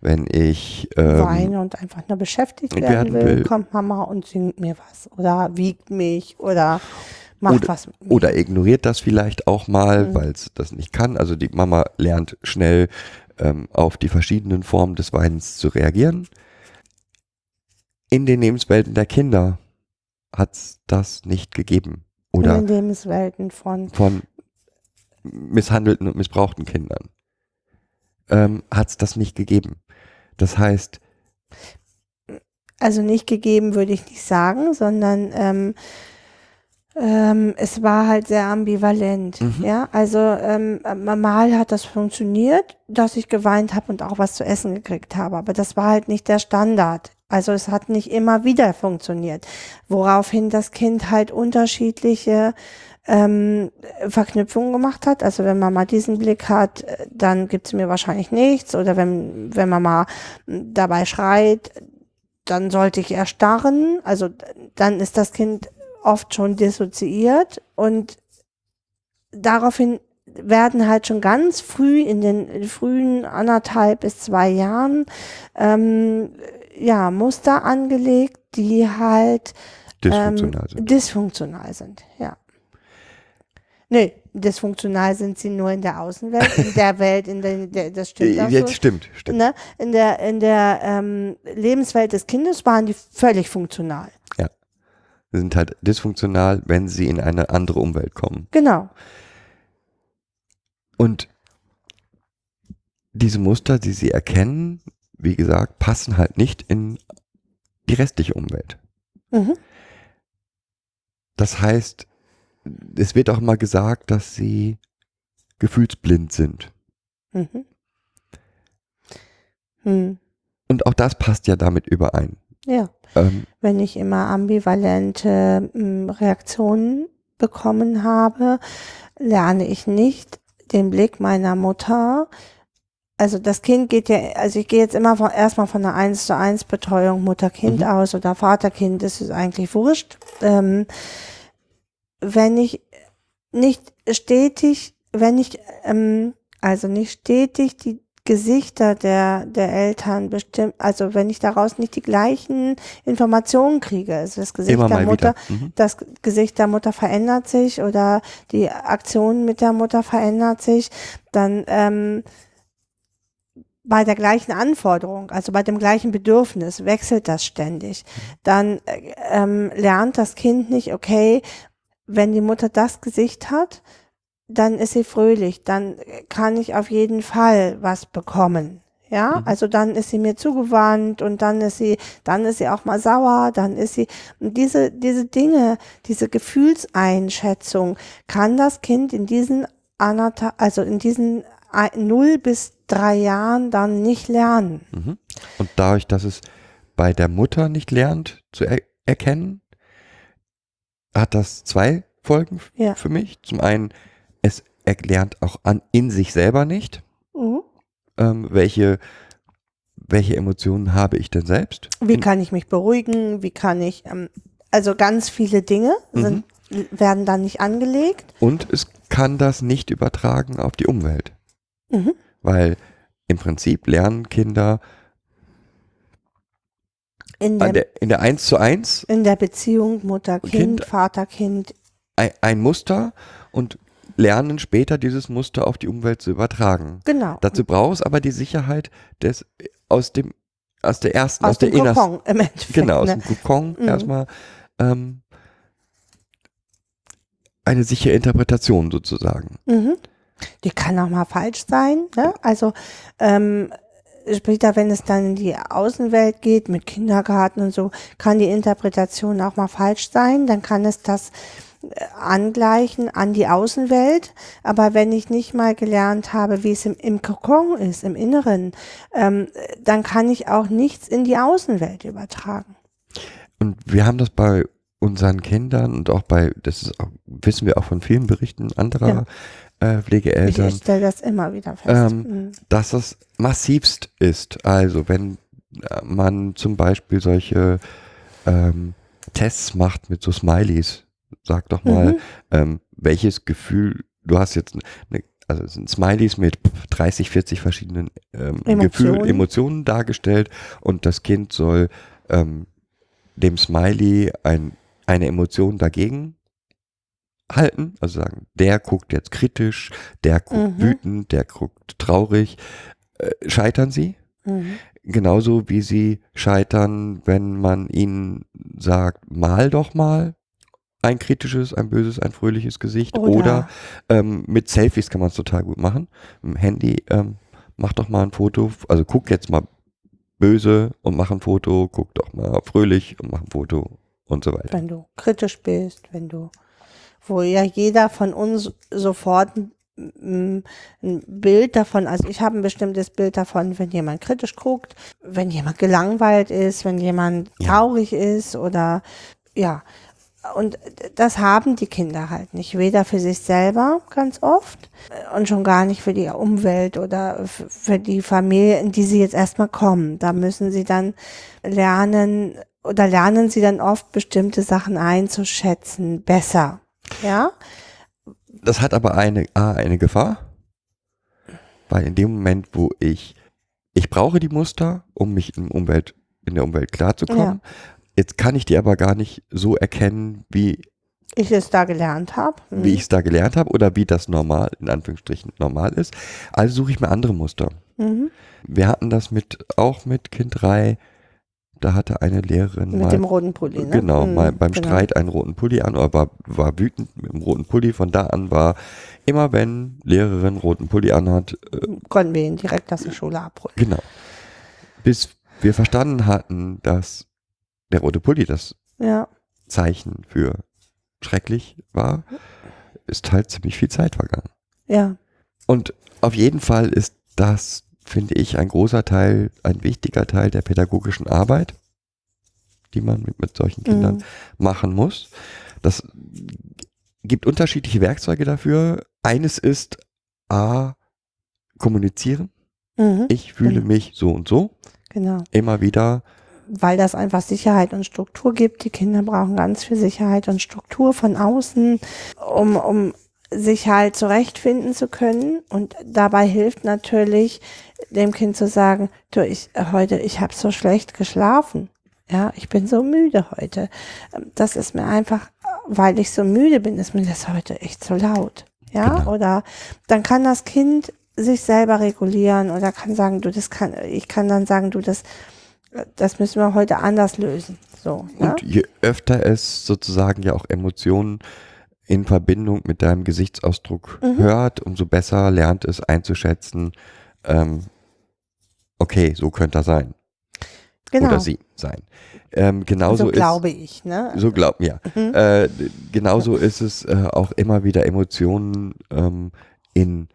Wenn ich ähm, Weine und einfach nur beschäftigt werden werden will, will. kommt Mama und singt mir was oder wiegt mich oder macht Oder- was. Oder ignoriert das vielleicht auch mal, Mhm. weil es das nicht kann. Also die Mama lernt schnell ähm, auf die verschiedenen Formen des Weinens zu reagieren. in den Lebenswelten der Kinder hat es das nicht gegeben. In Oder den Lebenswelten von. von misshandelten und missbrauchten Kindern ähm, hat es das nicht gegeben. Das heißt, Also nicht gegeben, würde ich nicht sagen, sondern ähm, ähm, es war halt sehr ambivalent. Mhm. Ja, also ähm, mal hat das funktioniert, dass ich geweint habe und auch was zu essen gekriegt habe, aber das war halt nicht der Standard. Also es hat nicht immer wieder funktioniert, woraufhin das Kind halt unterschiedliche ähm, Verknüpfungen gemacht hat. Also wenn man mal diesen Blick hat, äh, dann gibt's mir wahrscheinlich nichts. Oder wenn, wenn man mal m, dabei schreit, dann sollte ich erstarren. Also dann ist das Kind oft schon dissoziiert und daraufhin werden halt schon ganz früh in den frühen anderthalb bis zwei Jahren ähm, ja Muster angelegt, die halt dysfunktional ähm, sind. dysfunktional sind, ja. Nee, dysfunktional sind sie nur in der Außenwelt, in der Welt, in der, der das stimmt Äh, auch Jetzt so. stimmt, stimmt. Ne? In der, in der ähm, Lebenswelt des Kindes waren die völlig funktional. Sind halt dysfunktional, wenn sie in eine andere Umwelt kommen. Genau. Und diese Muster, die sie erkennen, wie gesagt, passen halt nicht in die restliche Umwelt. Mhm. Das heißt, es wird auch mal gesagt, dass sie gefühlsblind sind. Mhm. Hm. Und auch das passt ja damit überein. Ja. Ähm, wenn ich immer ambivalente m, Reaktionen bekommen habe, lerne ich nicht den Blick meiner Mutter. Also das Kind geht ja, also ich gehe jetzt immer von, erstmal von einer 1 zu 1 Betreuung Mutter-Kind Mhm. aus oder Vater-Kind, das ist eigentlich wurscht. Ähm, wenn ich nicht stetig, wenn ich, ähm, also nicht stetig die Gesichter der, der Eltern bestimmt, also wenn ich daraus nicht die gleichen Informationen kriege, also das Gesicht der Mutter. Mhm. das Gesicht der Mutter verändert sich oder die Aktion mit der Mutter verändert sich, dann ähm, bei der gleichen Anforderung, also bei dem gleichen Bedürfnis, wechselt das ständig. Dann äh, ähm, lernt das Kind nicht, okay, wenn die Mutter das Gesicht hat, dann ist sie fröhlich, dann kann ich auf jeden Fall was bekommen. Ja, Mhm. also dann ist sie mir zugewandt und dann ist sie, dann ist sie auch mal sauer, dann ist sie, und diese, diese Dinge, diese Gefühlseinschätzung kann das Kind in diesen anderthalb, also in diesen null bis drei Jahren dann nicht lernen. Mhm. Und dadurch, dass es bei der Mutter nicht lernt zu er erkennen, hat das zwei Folgen Ja. für mich. Zum einen, es erlernt auch an, in sich selber nicht, Mhm. ähm, welche, welche Emotionen habe ich denn selbst. Wie In- kann ich mich beruhigen? Wie kann ich, ähm, also ganz viele Dinge sind, werden dann nicht angelegt. Und es kann das nicht übertragen auf die Umwelt. Mhm. Weil im Prinzip lernen Kinder In der, der, in der 1 zu 1 in der Beziehung Mutter-Kind, Kind- Vater-Kind. ein, ein Muster und lernen später dieses Muster auf die Umwelt zu übertragen. Genau. Dazu braucht es aber die Sicherheit des aus dem aus der ersten aus, aus der dem innersten im Endeffekt. genau aus ne? dem Kokon Mhm. erstmal ähm, eine sichere Interpretation sozusagen. Mhm. Die kann auch mal falsch sein. Ne? Also ähm, später, wenn es dann in die Außenwelt geht mit Kindergarten und so, kann die Interpretation auch mal falsch sein. Dann kann es das angleichen an die Außenwelt. Aber wenn ich nicht mal gelernt habe, wie es im, im Kokon ist, im Inneren, ähm, dann kann ich auch nichts in die Außenwelt übertragen. Und wir haben das bei unseren Kindern und auch bei das ist auch, wissen wir auch von vielen Berichten anderer äh, Ich, Pflegeeltern, ich stelle das immer wieder fest. Ähm, Mhm. dass das massivst ist. Also wenn äh, man zum Beispiel solche ähm, Tests macht mit so Smileys, sag doch mal, Mhm. ähm, welches Gefühl, du hast jetzt eine, also es sind Smileys mit 30, 40 verschiedenen ähm, Emotionen. Gefühlen, Emotionen dargestellt und das Kind soll ähm, dem Smiley ein, eine Emotion dagegen halten, also sagen, der guckt jetzt kritisch, der guckt Mhm. wütend, der guckt traurig. Äh, scheitern sie? Mhm. genauso wie sie scheitern, wenn man ihnen sagt, mal doch mal ein kritisches, ein böses, ein fröhliches Gesicht. Oder- Oder, ähm, mit Selfies kann man es total gut machen. Mit dem Handy, ähm, mach doch mal ein Foto, also guck jetzt mal böse und mach ein Foto, guck doch mal fröhlich und mach ein Foto und so weiter. wenn du kritisch bist, wenn du, wo ja jeder von uns sofort ein, Bild davon, also ich habe ein bestimmtes Bild davon, wenn jemand kritisch guckt, wenn jemand gelangweilt ist, wenn jemand Ja. traurig ist oder ja. Und das haben die Kinder halt nicht, weder für sich selber ganz oft und schon gar nicht für die Umwelt oder für die Familie, in die sie jetzt erstmal kommen. Da müssen sie dann lernen oder lernen sie dann oft bestimmte Sachen einzuschätzen, besser. Ja? Das hat aber eine, A, eine Gefahr, weil in dem Moment, wo ich, ich brauche die Muster, um mich in, Umwelt, in der Umwelt klarzukommen, jetzt kann ich die aber gar nicht so erkennen, wie, Ich es da gelernt habe. wie ich es da gelernt habe oder wie das normal, in Anführungsstrichen normal ist. Also suche ich mir andere Muster. Mhm. Wir hatten das mit, auch mit Kind 3, da hatte eine Lehrerin Mit mal, dem roten Pulli, ne? Genau, Mhm, mal beim genau. Streit einen roten Pulli an oder war, war wütend mit dem roten Pulli. Von da an war immer, wenn Lehrerin roten Pulli anhat, äh, Konnten wir ihn direkt aus der Schule abholen. genau. Bis wir verstanden hatten, dass der rote Pulli das Ja. Zeichen für schrecklich war, ist halt ziemlich viel Zeit vergangen. Ja. Und auf jeden Fall ist das, finde ich, ein großer Teil, ein wichtiger Teil der pädagogischen Arbeit, die man mit, mit solchen Kindern Mhm. machen muss. Das gibt unterschiedliche Werkzeuge dafür. Eines ist A, kommunizieren. Mhm. Ich fühle Mhm. mich so und so. Genau. Immer wieder. Weil das einfach Sicherheit und Struktur gibt. Die Kinder brauchen ganz viel Sicherheit und Struktur von außen, um, um sich halt zurechtfinden zu können. Und dabei hilft natürlich dem Kind zu sagen, du, ich heute, ich habe so schlecht geschlafen. Ja, ich bin so müde heute. Ähm, Das ist mir einfach, weil ich so müde bin, ist mir das heute echt zu laut. Ja, Genau. oder dann kann das Kind sich selber regulieren oder kann sagen, du, das kann, ich kann dann sagen, du, das, das müssen wir heute anders lösen. So, ja? Und je öfter es sozusagen ja auch Emotionen in Verbindung mit deinem Gesichtsausdruck Mhm. hört, umso besser lernt es einzuschätzen, ähm, okay, so könnte er sein. genau. Oder sie sein. Ähm, genauso so ist, glaube ich, ne? So glauben, ja. Mhm. Äh, genauso ist es äh, auch immer wieder Emotionen ähm, in,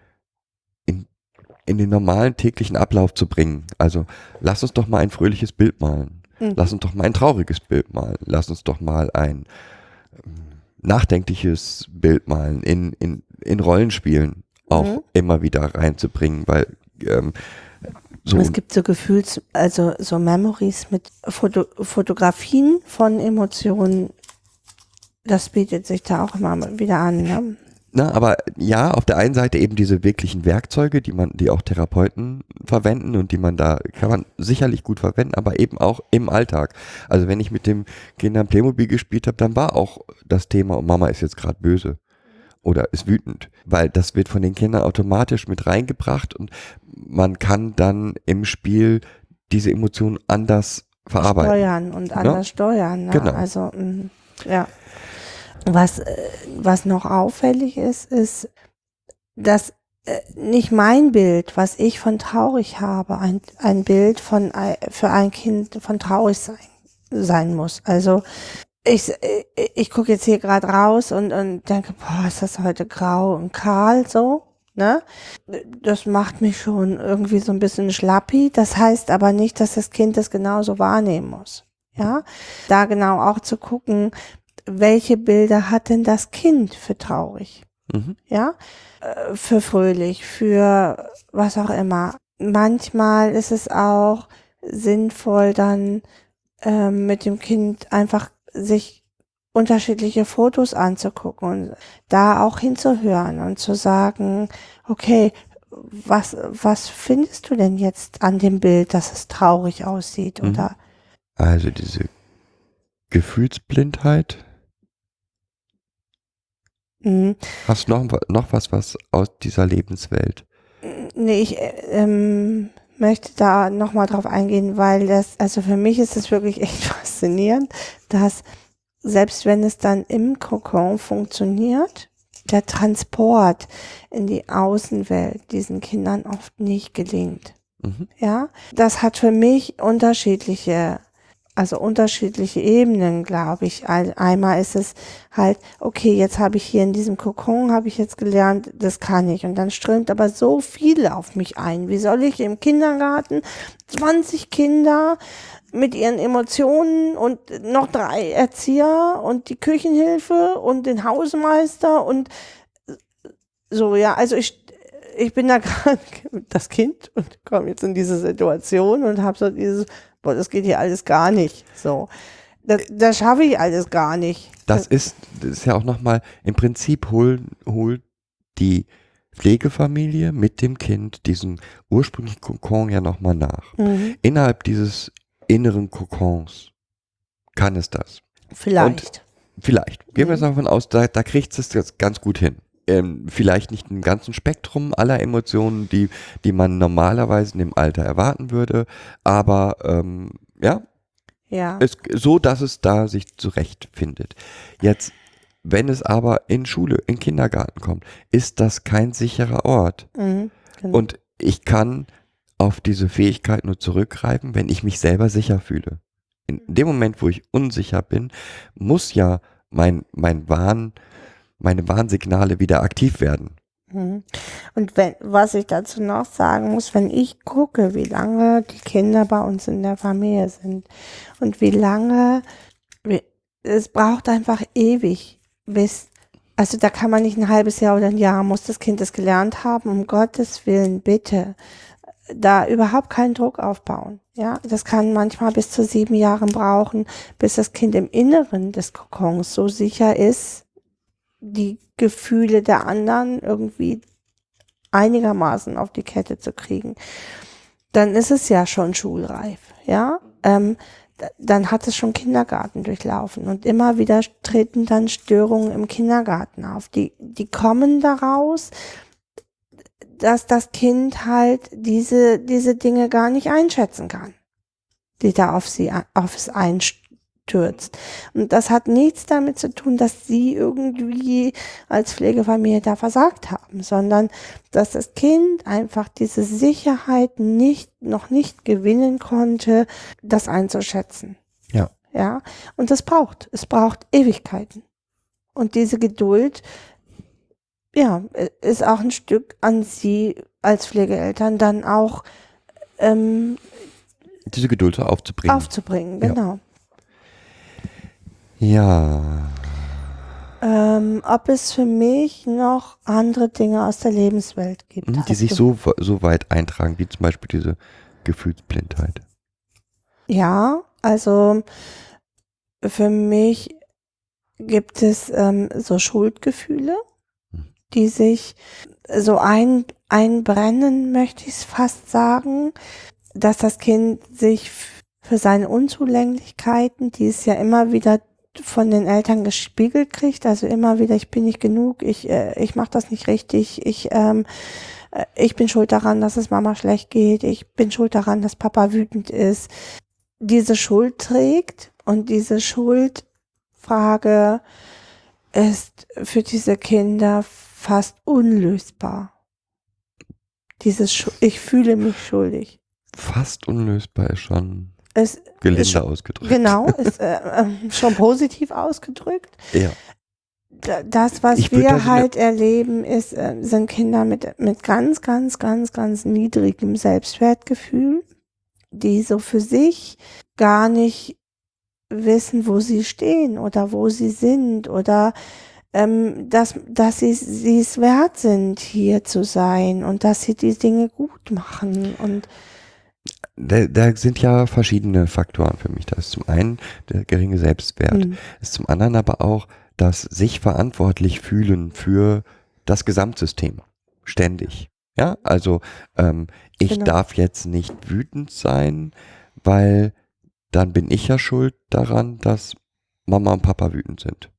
in den normalen täglichen Ablauf zu bringen. Also lass uns doch mal ein fröhliches Bild malen. Mhm. Lass uns doch mal ein trauriges Bild malen. Lass uns doch mal ein ähm, nachdenkliches Bild malen. In, in, in Rollenspielen auch Mhm. immer wieder reinzubringen, weil ähm, so Es gibt so Gefühls, also so Memories mit Foto, Fotografien von Emotionen. Das bietet sich da auch immer wieder an. Ne? Na, aber ja, auf der einen Seite eben diese wirklichen Werkzeuge, die man, die auch Therapeuten verwenden und die man da, kann man sicherlich gut verwenden, aber eben auch im Alltag. Also wenn ich mit dem Kindern Playmobil gespielt habe, dann war auch das Thema, und Mama ist jetzt gerade böse oder ist wütend, weil das wird von den Kindern automatisch mit reingebracht und man kann dann im Spiel diese Emotionen anders verarbeiten. Steuern und anders steuern. Ne? Genau. Also, mh, ja. Was, äh, was noch auffällig ist, ist, dass äh, nicht mein Bild, was ich von traurig habe, ein, ein Bild von, für ein Kind von traurig sein, sein muss. Also, ich, äh, ich gucke jetzt hier gerade raus und, und denke, boah, ist das heute grau und kahl so, ne? Das macht mich schon irgendwie so ein bisschen schlappi. Das heißt aber nicht, dass das Kind das genauso wahrnehmen muss. Ja, da genau auch zu gucken, welche Bilder hat denn das Kind für traurig? Mhm. Ja, Äh, für fröhlich, für was auch immer. Manchmal ist es auch sinnvoll, dann ähm, mit dem Kind einfach sich unterschiedliche Fotos anzugucken und da auch hinzuhören und zu sagen, okay, was, was findest du denn jetzt an dem Bild, dass es traurig aussieht Mhm. oder Also diese Gefühlsblindheit. Mh, Hast du noch, noch was, was aus dieser Lebenswelt? Nee, ich, äh, ähm, möchte da nochmal drauf eingehen, weil das, also für mich ist es wirklich echt faszinierend, dass selbst wenn es dann im Kokon funktioniert, der Transport in die Außenwelt diesen Kindern oft nicht gelingt. Mhm. Ja, das hat für mich unterschiedliche, also unterschiedliche Ebenen, glaube ich. Ein- Einmal ist es halt, okay, jetzt habe ich hier in diesem Kokon, habe ich jetzt gelernt, das kann ich. Und dann strömt aber so viel auf mich ein. Wie soll ich im Kindergarten 20 Kinder mit ihren Emotionen und noch drei Erzieher und die Küchenhilfe und den Hausmeister und so, ja, also ich, ich bin da gerade das Kind und komme jetzt in diese Situation und habe so dieses, boah, das geht hier alles gar nicht. So. Das, das schaffe ich alles gar nicht. Das ist, das ist ja auch nochmal, im Prinzip holt hol die Pflegefamilie mit dem Kind diesen ursprünglichen Kokon ja nochmal nach. Mhm. Innerhalb dieses inneren Kokons kann es das. Vielleicht. Vielleicht. Gehen wir jetzt Mhm. davon aus, da, da kriegt es jetzt ganz gut hin. Ähm, vielleicht nicht im ganzen Spektrum aller Emotionen, die, die man normalerweise in dem Alter erwarten würde, aber ähm, ja, ja. es, so, dass es da sich zurechtfindet. Jetzt, wenn es aber in Schule, in Kindergarten kommt, ist das kein sicherer Ort. Mhm. Genau. Und ich kann auf diese Fähigkeit nur zurückgreifen, wenn ich mich selber sicher fühle. In dem Moment, wo ich unsicher bin, muss ja mein, mein Warn, meine Warnsignale wieder aktiv werden. Mhm. Und wenn, was ich dazu noch sagen muss, wenn ich gucke, wie lange die Kinder bei uns in der Familie sind und wie lange, es braucht einfach ewig, bis, also da kann man nicht ein halbes Jahr oder ein Jahr, muss das Kind das gelernt haben, um Gottes Willen, bitte, da überhaupt keinen Druck aufbauen. Ja, das kann manchmal bis zu sieben Jahren brauchen, bis das Kind im Inneren des Kokons so sicher ist, die Gefühle der anderen irgendwie einigermaßen auf die Kette zu kriegen, dann ist es ja schon schulreif, ja. Ähm, dann hat es schon Kindergarten durchlaufen und immer wieder treten dann Störungen im Kindergarten auf. Die, die kommen daraus, dass das Kind halt diese, diese Dinge gar nicht einschätzen kann, die da auf sie, auf es einstürzt. Und das hat nichts damit zu tun, dass sie irgendwie als Pflegefamilie da versagt haben, sondern dass das Kind einfach diese Sicherheit nicht, noch nicht gewinnen konnte, das einzuschätzen. Ja. Ja. Und das braucht, es braucht Ewigkeiten. Und diese Geduld, ja, ist auch ein Stück an Sie als Pflegeeltern dann auch ähm, Diese Geduld aufzubringen. aufzubringen. Genau. ja. Ähm, ob es für mich noch andere Dinge aus der Lebenswelt gibt. Hm, Die sich so, so weit eintragen, wie zum Beispiel diese Gefühlsblindheit. Ja, also für mich gibt es ähm, so Schuldgefühle, Hm. die sich so ein, einbrennen, möchte ich es fast sagen, dass das Kind sich für seine Unzulänglichkeiten, die es ja immer wieder von den Eltern gespiegelt kriegt, also immer wieder, ich bin nicht genug, ich, äh, ich mache das nicht richtig, ich, ähm, äh, ich bin schuld daran, dass es Mama schlecht geht, ich bin schuld daran, dass Papa wütend ist, diese Schuld trägt und diese Schuldfrage ist für diese Kinder fast unlösbar. Dieses Schu ich fühle mich schuldig. Fast unlösbar ist schon Es gelinde ist ausgedrückt. genau ist äh, äh, schon positiv ausgedrückt. Ja. Da- Das, was Ich wir halt erleben, ist, äh, sind Kinder mit, mit ganz, ganz, ganz, ganz niedrigem Selbstwertgefühl, die so für sich gar nicht wissen, wo sie stehen oder wo sie sind oder ähm, dass, dass sie sie es wert sind, hier zu sein und dass sie die Dinge gut machen und Da, da sind ja verschiedene Faktoren für mich. Da ist zum einen der geringe Selbstwert. Mhm. ist zum anderen aber auch das sich verantwortlich fühlen für das Gesamtsystem. Ständig. Ja, also ähm, ich Genau. darf jetzt nicht wütend sein, weil dann bin ich ja schuld daran, dass Mama und Papa wütend sind.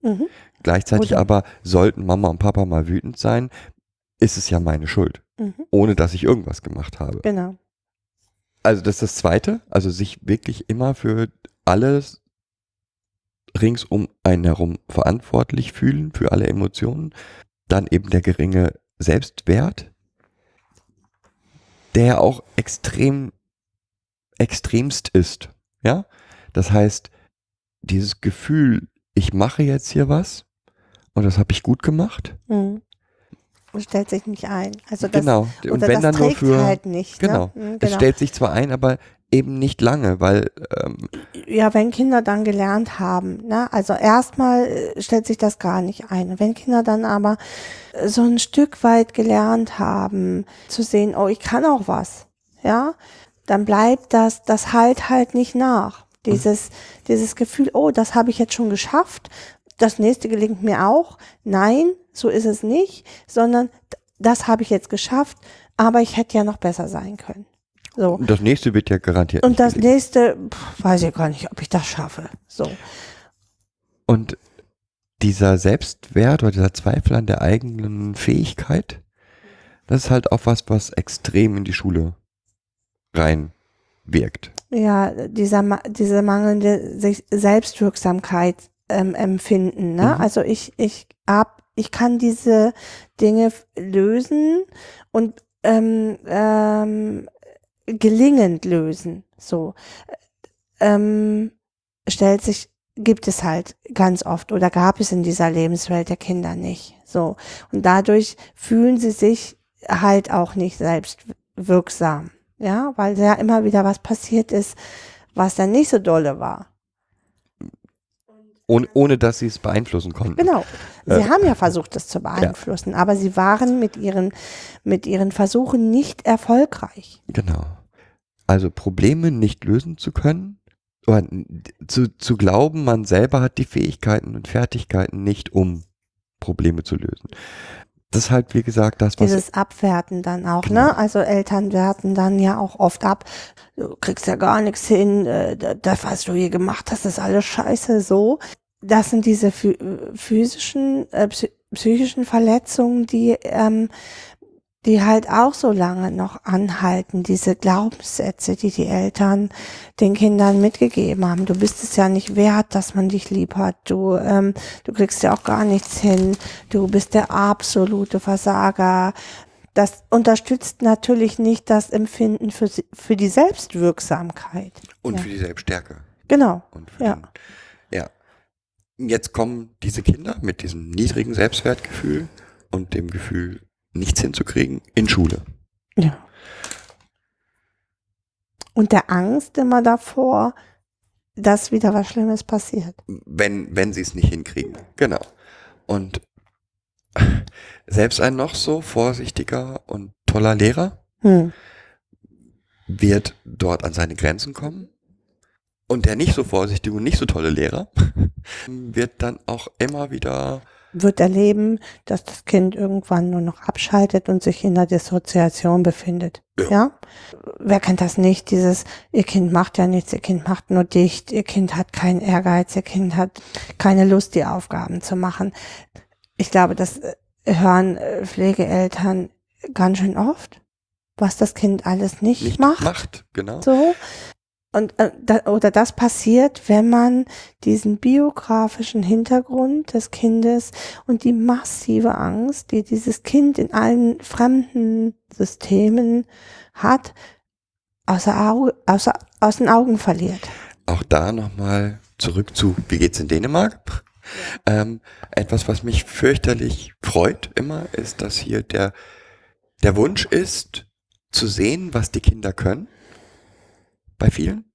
Mhm. Gleichzeitig Oder- aber sollten Mama und Papa mal wütend sein, ist es ja meine Schuld. Mhm. ohne dass ich irgendwas gemacht habe. Genau. Also das ist das Zweite, also sich wirklich immer für alles rings um einen herum verantwortlich fühlen, für alle Emotionen. Dann eben der geringe Selbstwert, der ja auch extrem, extremst ist. Ja, das heißt, dieses Gefühl, ich mache jetzt hier was und das habe ich gut gemacht. Mhm. Stellt sich nicht ein. Also das, genau. Und oder wenn das dann nur trägt für, halt nicht. genau. Ne? Mhm, es stellt sich zwar ein, aber eben nicht lange, weil ähm, Ja, wenn Kinder dann gelernt haben, ne? also erstmal äh, stellt sich das gar nicht ein. Wenn Kinder dann aber äh, so ein Stück weit gelernt haben, zu sehen, oh, ich kann auch was, ja, dann bleibt das, das halt halt nicht nach. Dieses, dieses Gefühl, oh, das habe ich jetzt schon geschafft, das nächste gelingt mir auch. Nein, so ist es nicht, sondern das habe ich jetzt geschafft, aber ich hätte ja noch besser sein können. So. das nächste wird ja garantiert. Und das gelingen. nächste, pff, weiß ich gar nicht, ob ich das schaffe. So. Und dieser Selbstwert oder dieser Zweifel an der eigenen Fähigkeit, das ist halt auch was, was extrem in die Schule reinwirkt. Ja, dieser, diese mangelnde Selbstwirksamkeit ähm, empfinden. Ne? Mhm. Also ich, ich hab, ich kann diese Dinge lösen und ähm, ähm, gelingend lösen. So ähm, stellt sich, gibt es halt ganz oft oder gab es in dieser Lebenswelt der Kinder nicht. So und dadurch fühlen sie sich halt auch nicht selbst wirksam. Ja, weil ja immer wieder was passiert ist, was dann nicht so dolle war. Ohne, ohne dass sie es beeinflussen konnten. Genau. Sie Äh, haben ja versucht, das zu beeinflussen, aber sie waren mit ihren, mit ihren Versuchen nicht erfolgreich. Genau. Also Probleme nicht lösen zu können, oder zu, zu glauben, man selber hat die Fähigkeiten und Fertigkeiten nicht, um Probleme zu lösen. Das ist halt, wie gesagt, das, was Dieses Abwerten dann auch, Genau. ne? Also Eltern werten dann ja auch oft ab. Du kriegst ja gar nichts hin, äh, da- das, was du hier gemacht hast, ist alles scheiße, so. Das sind diese physischen, äh, psy- psychischen Verletzungen, die, ähm, die halt auch so lange noch anhalten, diese Glaubenssätze, die die Eltern den Kindern mitgegeben haben. Du bist es ja nicht wert, dass man dich lieb hat. Du, ähm, du kriegst ja auch gar nichts hin. Du bist der absolute Versager. Das unterstützt natürlich nicht das Empfinden für, für die Selbstwirksamkeit. und ja. für die Selbststärke. Genau. Und für Ja. den, ja. Jetzt kommen diese Kinder mit diesem niedrigen Selbstwertgefühl und dem Gefühl, nichts hinzukriegen, in Schule. Ja. Und der Angst immer davor, dass wieder was Schlimmes passiert. Wenn, wenn sie es nicht hinkriegen. Genau. Und selbst ein noch so vorsichtiger und toller Lehrer Hm. wird dort an seine Grenzen kommen. Und der nicht so vorsichtige und nicht so tolle Lehrer wird dann auch immer wieder Wird erleben, dass das Kind irgendwann nur noch abschaltet und sich in der Dissoziation befindet. Ja. Ja. Wer kennt das nicht? Dieses, ihr Kind macht ja nichts, ihr Kind macht nur dicht, ihr Kind hat keinen Ehrgeiz, ihr Kind hat keine Lust, die Aufgaben zu machen. Ich glaube, das äh, hören äh, Pflegeeltern ganz schön oft, was das Kind alles nicht, nicht macht. macht. Genau. So. Und äh, da, oder das passiert, wenn man diesen biografischen Hintergrund des Kindes und die massive Angst, die dieses Kind in allen fremden Systemen hat, außer, Au außer, aus den Augen verliert. auch da nochmal zurück zu, wie geht's in Dänemark? Ähm, etwas, was mich fürchterlich freut immer, ist, dass hier der, der Wunsch ist, zu sehen, was die Kinder können. Bei vielen.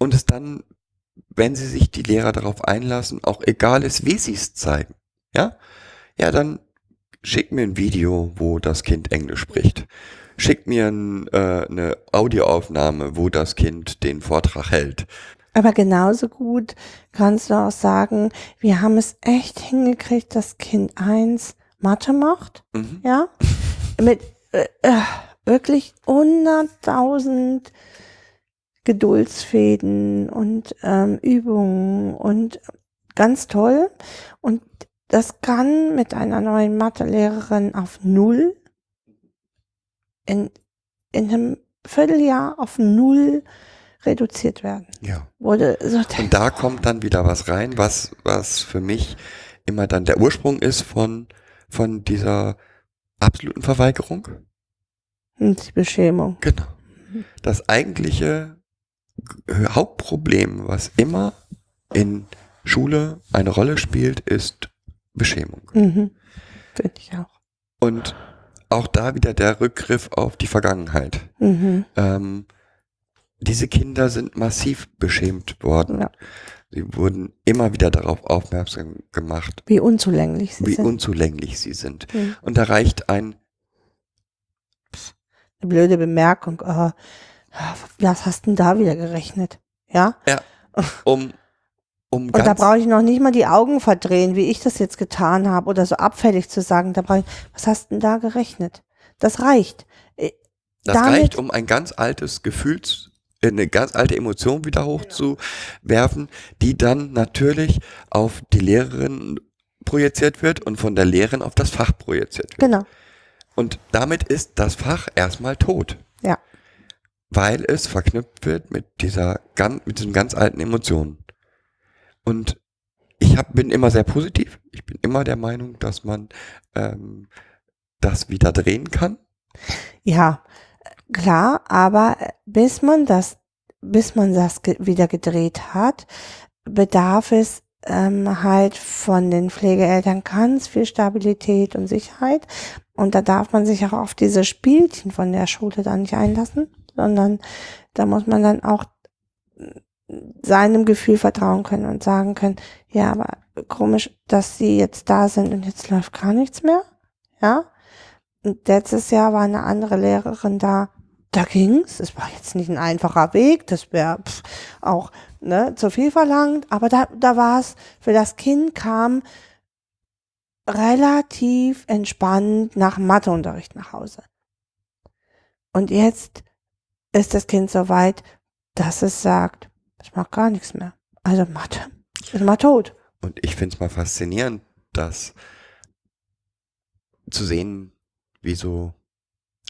Und es dann, wenn sie sich die Lehrer darauf einlassen, auch egal ist, wie sie es zeigen. Ja? Ja, dann schick mir ein Video, wo das Kind Englisch spricht. Schick mir ein, äh, eine Audioaufnahme, wo das Kind den Vortrag hält. Aber genauso gut kannst du auch sagen, wir haben es echt hingekriegt, dass Kind 1 Mathe macht. Mhm. ja, mit äh, äh, wirklich 100.000 Geduldsfäden und ähm, Übungen und ganz toll. Und das kann mit einer neuen Mathelehrerin auf Null in, in einem Vierteljahr auf null reduziert werden. Ja. Wurde so Und da kommt dann wieder was rein, was, was für mich immer dann der Ursprung ist von, von dieser absoluten Verweigerung. die Beschämung. Genau. Das eigentliche Hauptproblem, was immer in Schule eine Rolle spielt, ist Beschämung. Mhm. Finde ich auch. Und auch da wieder der Rückgriff auf die Vergangenheit. Mhm. Ähm, diese Kinder sind massiv beschämt worden. Ja. Sie wurden immer wieder darauf aufmerksam gemacht, Wie unzulänglich sie wie sind. unzulänglich sie sind. Mhm. Und da reicht ein, Eine blöde Bemerkung. Äh, was hast denn da wieder gerechnet? Ja? um, um Und da brauche ich noch nicht mal die Augen verdrehen, wie ich das jetzt getan habe oder so abfällig zu sagen. Da brauche ich, was hast denn da gerechnet? Das reicht. Äh, das damit- reicht, um ein ganz altes Gefühls, äh, eine ganz alte Emotion wieder hochzuwerfen, die dann natürlich auf die Lehrerin projiziert wird und von der Lehrerin auf das Fach projiziert wird. Genau. Und damit ist das Fach erstmal tot. Ja. Weil es verknüpft wird mit dieser ganz, mit diesen ganz alten Emotionen. Und ich hab, bin immer sehr positiv. Ich bin immer der Meinung, dass man ähm, das wieder drehen kann. Ja, klar, aber bis man das, bis man das ge wieder gedreht hat, bedarf es ähm, halt von den Pflegeeltern ganz viel Stabilität und Sicherheit. Und da darf man sich auch auf diese Spielchen von der Schule dann nicht einlassen, sondern da muss man dann auch seinem Gefühl vertrauen können und sagen können, ja, aber komisch, dass sie jetzt da sind und jetzt läuft gar nichts mehr. Ja, und letztes Jahr war eine andere Lehrerin da. Da ging's. Es war jetzt nicht ein einfacher Weg. Das wäre auch ne, zu viel verlangt. Aber da, da war es für das Kind kam relativ entspannt nach Matheunterricht nach Hause. Und jetzt ist das Kind so weit, dass es sagt, ich mag gar nichts mehr. Also Mathe ist mal tot. Und ich finde es mal faszinierend, dass zu sehen, wie so.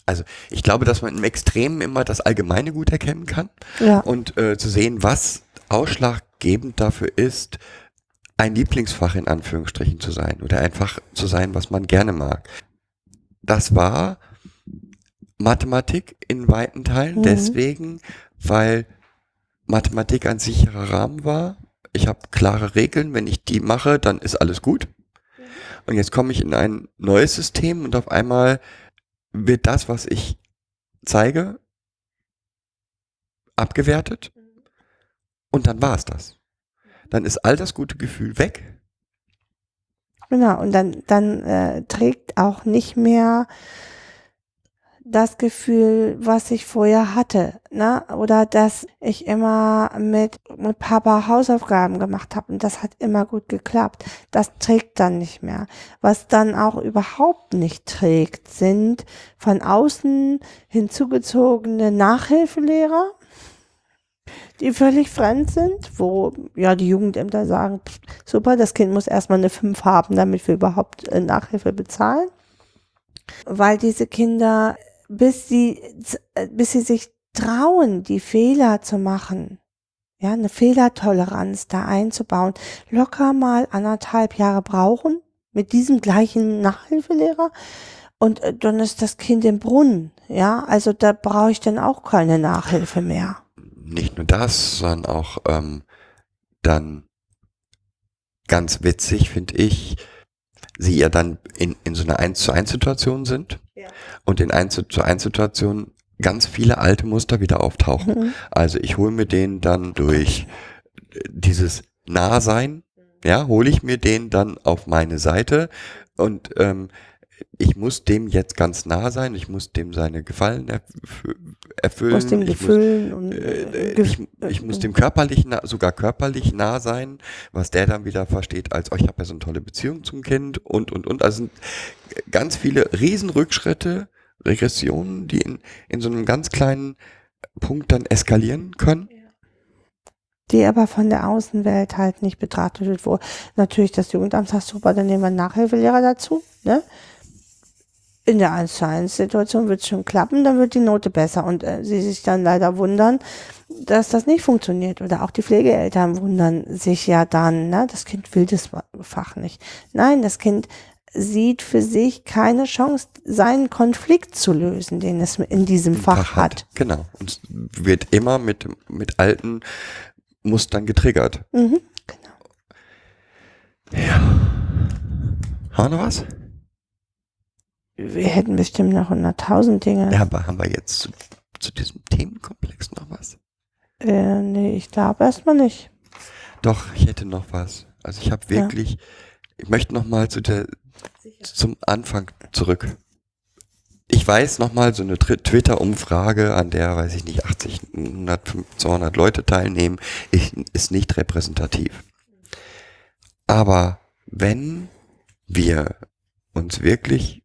Also ich glaube, dass man im Extremen immer das Allgemeine gut erkennen kann Ja, und äh, zu sehen, was ausschlaggebend dafür ist, ein Lieblingsfach in Anführungsstrichen zu sein oder einfach zu sein, was man gerne mag. Das war Mathematik in weiten Teilen, Mhm. deswegen, weil Mathematik ein sicherer Rahmen war. Ich habe klare Regeln, wenn ich die mache, dann ist alles gut. Und jetzt komme ich in ein neues System und auf einmal wird das, was ich zeige, abgewertet. Und dann war es das. Dann ist all das gute Gefühl weg. Genau, und dann, dann äh, trägt auch nicht mehr das Gefühl, was ich vorher hatte, ne? Oder dass ich immer mit, mit Papa Hausaufgaben gemacht habe und das hat immer gut geklappt. Das trägt dann nicht mehr. Was dann auch überhaupt nicht trägt, sind von außen hinzugezogene Nachhilfelehrer, die völlig fremd sind, wo ja die Jugendämter sagen, pff, super, das Kind muss erstmal eine 5 haben, damit wir überhaupt äh, Nachhilfe bezahlen. Weil diese Kinder, bis sie, äh, bis sie sich trauen, die Fehler zu machen, ja, eine Fehlertoleranz da einzubauen, locker mal anderthalb Jahre brauchen mit diesem gleichen Nachhilfelehrer und äh, dann ist das Kind im Brunnen, ja, also da brauche ich dann auch keine Nachhilfe mehr. Nicht nur das, sondern auch ähm, dann ganz witzig, finde ich, sie ja dann in, in so einer 1 zu 1 Situation sind Ja. und in 1 zu 1 Situationen ganz viele alte Muster wieder auftauchen. Mhm. Also ich hole mir den dann durch dieses Nahsein, ja, hole ich mir den dann auf meine Seite und ähm, ich muss dem jetzt ganz nah sein, ich muss dem seine Gefallen erf- erfüllen. Aus dem ich muss- Gefühl und äh, äh, ich, ich muss dem körperlich, nah, sogar körperlich nah sein, was der dann wieder versteht, als oh, ich habe ja so eine tolle Beziehung zum Kind und und und. Also sind ganz viele Riesenrückschritte, Regressionen, die in, in so einem ganz kleinen Punkt dann eskalieren können. die aber von der Außenwelt halt nicht betrachtet wird, wo natürlich das Jugendamt sagt, super, dann nehmen wir einen Nachhilfelehrer dazu, ne? In der 1 zu 1 Situation wird es schon klappen, dann wird die Note besser und äh, sie sich dann leider wundern, dass das nicht funktioniert. Oder auch die Pflegeeltern wundern sich ja dann, ne, das Kind will das Fach nicht. Nein, das Kind sieht für sich keine Chance, seinen Konflikt zu lösen, den es in diesem Fach, hat. Genau. Und wird immer mit, mit alten Mustern getriggert. Mhm, genau. Haben wir noch was? Wir hätten bestimmt noch hunderttausend Dinge. Ja, aber haben wir jetzt zu, zu diesem Themenkomplex noch was? Äh, nee, ich glaube erstmal nicht. Doch, ich hätte noch was. Also ich habe wirklich, ich möchte noch mal zu der, zum Anfang zurück. Ich weiß noch mal so eine Twitter-Umfrage, an der, weiß ich nicht, 80, 100, 200 Leute teilnehmen, ich, ist nicht repräsentativ. Aber wenn wir uns wirklich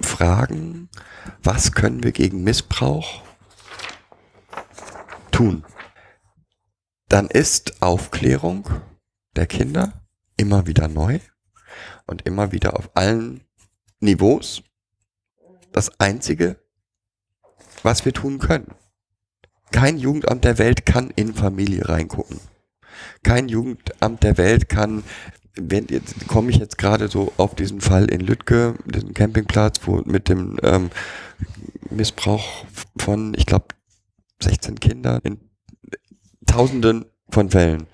fragen, was können wir gegen Missbrauch tun, dann ist Aufklärung der Kinder immer wieder neu und immer wieder auf allen Niveaus das Einzige, was wir tun können. Kein Jugendamt der Welt kann in Familie reingucken. Kein Jugendamt der Welt kann, wenn jetzt komme ich jetzt gerade so auf diesen Fall in Lüttke, diesen Campingplatz, wo mit dem ähm, Missbrauch von, ich glaube, 16 Kindern in Tausenden von Fällen.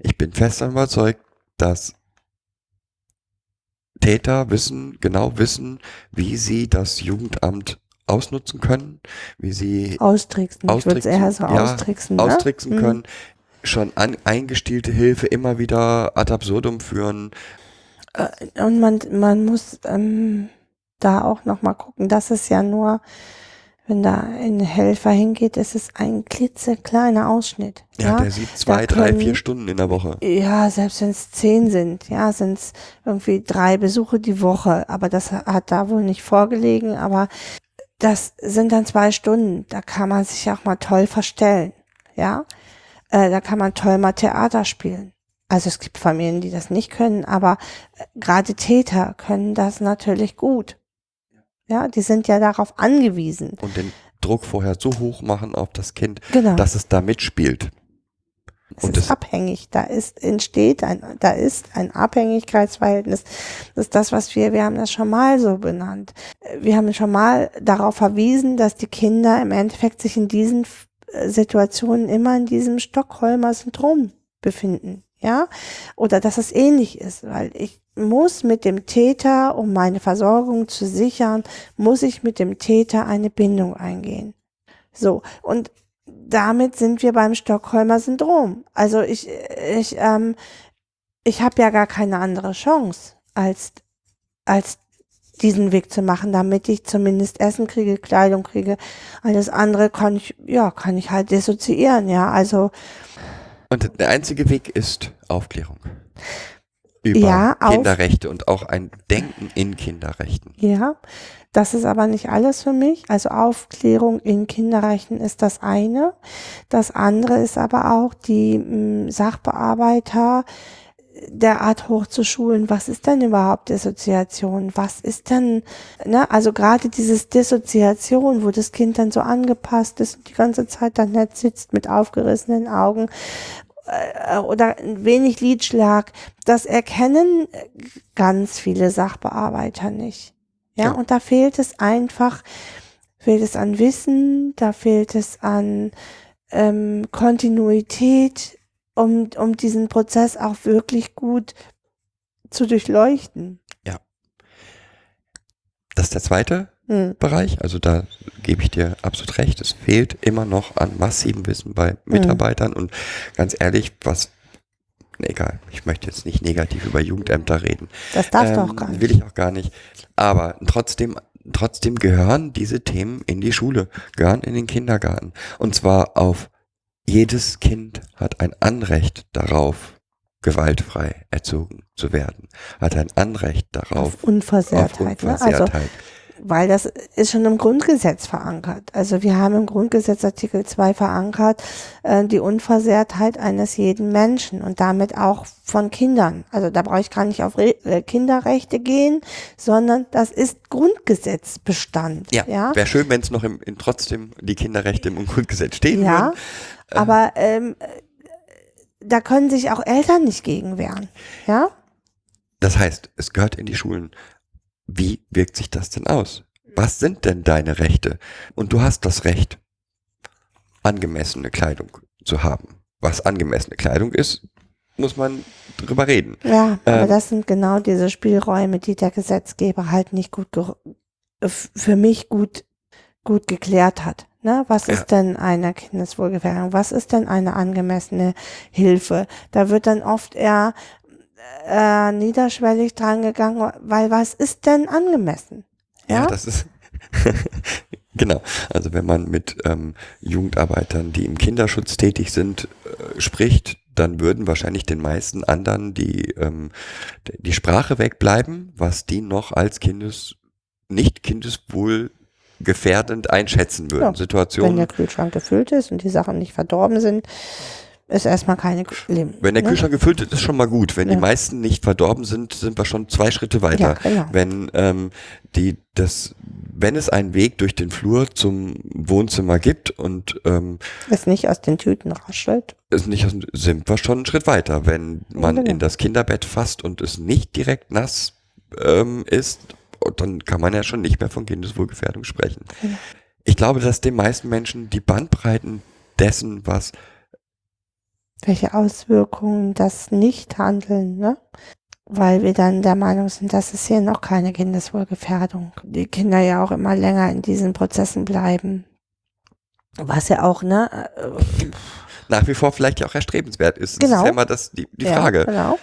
Ich bin fest überzeugt, dass Täter wissen, genau wissen, wie sie das Jugendamt ausnutzen können, wie sie Austricksen. Ich würde es eher so ja, austricksen. Ne? austricksen Mhm. Schon an, eingestielte Hilfe immer wieder ad absurdum führen. Äh, Und man, man muss ähm, da auch nochmal gucken, das ist ja nur, wenn da ein Helfer hingeht, ist es ein klitzekleiner Ausschnitt. Ja, Ja, der sieht zwei, da drei, können- vier Stunden in der Woche. Ja, selbst wenn es zehn sind, ja, sind es irgendwie drei Besuche die Woche. Aber das hat da wohl nicht vorgelegen. Aber das sind dann zwei Stunden. Da kann man sich auch mal toll verstellen. Ja, äh, da kann man toll mal Theater spielen. Also es gibt Familien, die das nicht können, aber äh, gerade Täter können das natürlich gut. Ja, die sind ja darauf angewiesen. Und den Druck vorher so hoch machen auf das Kind, Genau. dass es da mitspielt. Es Und ist abhängig. Da ist, entsteht ein, da ist ein Abhängigkeitsverhältnis. Das ist das, was wir, wir haben das schon mal so benannt. Wir haben schon mal darauf verwiesen, dass die Kinder im Endeffekt sich in diesen äh, Situationen immer in diesem Stockholmer Syndrom befinden. Ja, oder dass es ähnlich ist, weil ich muss mit dem Täter, um meine Versorgung zu sichern, muss ich mit dem Täter eine Bindung eingehen. So, und damit sind wir beim Stockholmer Syndrom. Also ich, ich, ähm, ich habe ja gar keine andere Chance, als, als diesen Weg zu machen, damit ich zumindest Essen kriege, Kleidung kriege. Alles andere kann ich, ja, kann ich halt dissoziieren, ja. Also und der einzige Weg ist Aufklärung. Über Ja, Kinderrechte und auch ein Denken in Kinderrechten. Ja, das ist aber nicht alles für mich. Also Aufklärung in Kinderrechten ist das eine. Das andere ist aber auch die mh, Sachbearbeiter derart hochzuschulen. Was ist denn überhaupt Dissoziation? Was ist denn, ne, also gerade dieses Dissoziation, wo das Kind dann so angepasst ist und die ganze Zeit dann nett sitzt mit aufgerissenen Augen äh, oder ein wenig Lidschlag, das erkennen ganz viele Sachbearbeiter nicht. Ja, Ja. und da fehlt es einfach, fehlt es an Wissen, da fehlt es an ähm, Kontinuität, um, um diesen Prozess auch wirklich gut zu durchleuchten. Das ist der zweite Hm. Bereich. Also da gebe ich dir absolut recht. Es fehlt immer noch an massivem Wissen bei Mitarbeitern und ganz ehrlich, was, egal, ich möchte jetzt nicht negativ über Jugendämter reden. Das darfst du Ähm, auch gar nicht. Will ich auch gar nicht. Aber trotzdem, trotzdem gehören diese Themen in die Schule, gehören in den Kindergarten. Und zwar auf jedes Kind hat ein Anrecht darauf, gewaltfrei erzogen zu werden, hat ein Anrecht darauf, Auf Unversehrtheit. auf ne? Also Unversehrtheit. weil das ist schon im Grundgesetz verankert. Also wir haben im Grundgesetz Artikel 2 verankert äh, die Unversehrtheit eines jeden Menschen und damit auch von Kindern. Also da brauche ich gar nicht auf Re äh, Kinderrechte gehen, sondern das ist Grundgesetzbestand. Ja, ja? wäre schön, wenn es noch im, in trotzdem die Kinderrechte im Grundgesetz stehen Ja, würden. Aber ähm, da können sich auch Eltern nicht gegen wehren. Ja, Das heißt, es gehört in die Schulen. Wie wirkt sich das denn aus? Was sind denn deine Rechte? Und du hast das Recht, angemessene Kleidung zu haben. Was angemessene Kleidung ist, muss man drüber reden. ja, aber Ähm. das sind genau diese Spielräume, die der Gesetzgeber halt nicht gut für mich gut gut geklärt hat. Ne? Was Ja. ist denn eine Kindeswohlgefährdung? Was ist denn eine angemessene Hilfe? Da wird dann oft eher äh, niederschwellig dran gegangen, weil was ist denn angemessen? Ja, Ja, das ist genau. Also wenn man mit ähm, Jugendarbeitern, die im Kinderschutz tätig sind, äh, spricht, dann würden wahrscheinlich den meisten anderen die ähm, die Sprache wegbleiben, was die noch als Kindes nicht kindeswohl gefährdend einschätzen würden. Ja, wenn Situationen, der Kühlschrank gefüllt ist und die Sachen nicht verdorben sind, ist erstmal keine schlimm. wenn der ne? Kühlschrank gefüllt ist, ist schon mal gut. Wenn Ja. die meisten nicht verdorben sind, sind wir schon zwei Schritte weiter. Ja, genau. wenn ähm, die das wenn es einen Weg durch den Flur zum Wohnzimmer gibt und ähm, Es nicht aus den Tüten raschelt. es nicht aus sind wir schon einen Schritt weiter. Wenn man genau. in das Kinderbett fasst und es nicht direkt nass ähm, ist, dann kann man ja schon nicht mehr von Kindeswohlgefährdung sprechen. Ich glaube, dass den meisten Menschen die Bandbreiten dessen, was Welche Auswirkungen das Nichthandeln, ne? Weil wir dann der Meinung sind, dass es hier noch keine Kindeswohlgefährdung. Die Kinder ja auch immer länger in diesen Prozessen bleiben. Was ja auch, ne? äh, nach wie vor vielleicht ja auch erstrebenswert ist. Das Genau. ist ja immer das, die, die ja, Frage. Genau.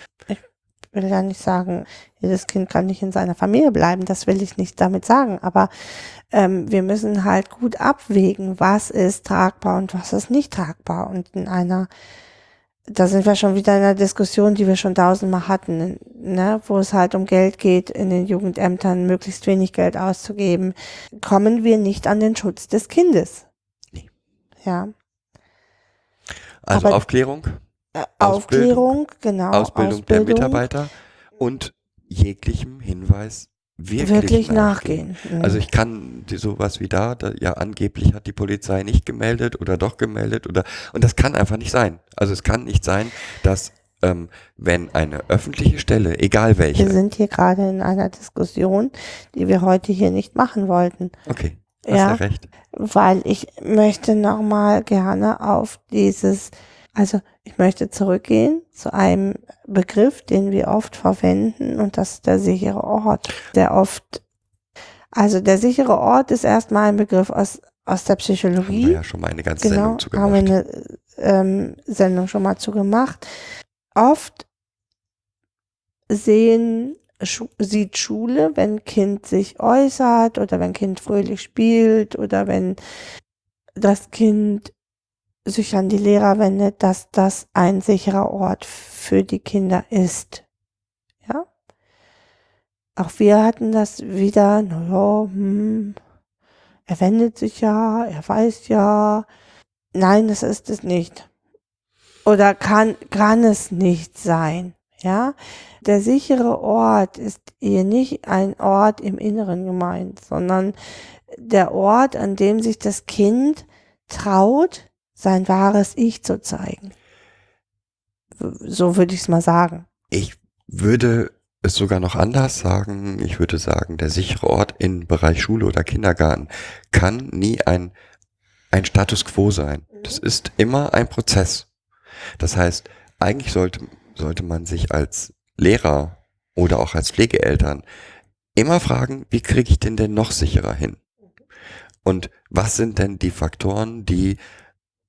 Ich will ja nicht sagen, jedes Kind kann nicht in seiner Familie bleiben, das will ich nicht damit sagen, aber ähm, wir müssen halt gut abwägen, was ist tragbar und was ist nicht tragbar. Und in einer, da sind wir schon wieder in einer Diskussion, die wir schon tausendmal hatten, ne, wo es halt um Geld geht, in den Jugendämtern möglichst wenig Geld auszugeben, kommen wir nicht an den Schutz des Kindes. Nee. Ja. Also Aber- Aufklärung, Äh, Ausbildung. Aufklärung, genau. Ausbildung, der Mitarbeiter und jeglichem Hinweis wirklich, wirklich nachgehen. Mhm. Also ich kann sowas wie da, da, ja angeblich hat die Polizei nicht gemeldet oder doch gemeldet oder und das kann einfach nicht sein. Also es kann nicht sein, dass ähm, wenn eine öffentliche Stelle, egal wir welche, sind hier gerade in einer Diskussion, die wir heute hier nicht machen wollten, okay, hast Ja. ja recht. weil ich möchte nochmal gerne auf dieses, also ich möchte zurückgehen zu einem Begriff, den wir oft verwenden und das ist der sichere Ort, der oft, also der sichere Ort ist erstmal ein Begriff aus, aus der Haben wir Psychologie. ja schon mal eine ganze Genau, Sendung zu haben wir eine ähm, Sendung schon mal zu gemacht. Oft sehen, sieht Schule, wenn Kind sich äußert oder wenn Kind fröhlich spielt oder wenn das Kind sich an die Lehrer wendet, dass das ein sicherer Ort für die Kinder ist. Ja? Auch wir hatten das wieder, naja, hm, er wendet sich ja, er weiß ja. Nein, das ist es nicht. Oder kann, kann es nicht sein. Ja, der sichere Ort ist hier nicht ein Ort im Inneren gemeint, sondern der Ort, an dem sich das Kind traut, sein wahres Ich zu zeigen. So würde ich es mal sagen. Ich würde es sogar noch anders sagen. Ich würde sagen, der sichere Ort im Bereich Schule oder Kindergarten kann nie ein, ein Status quo sein. Das ist immer ein Prozess. Das heißt, eigentlich sollte, sollte man sich als Lehrer oder auch als Pflegeeltern immer fragen, wie kriege ich den denn noch sicherer hin? Und was sind denn die Faktoren, die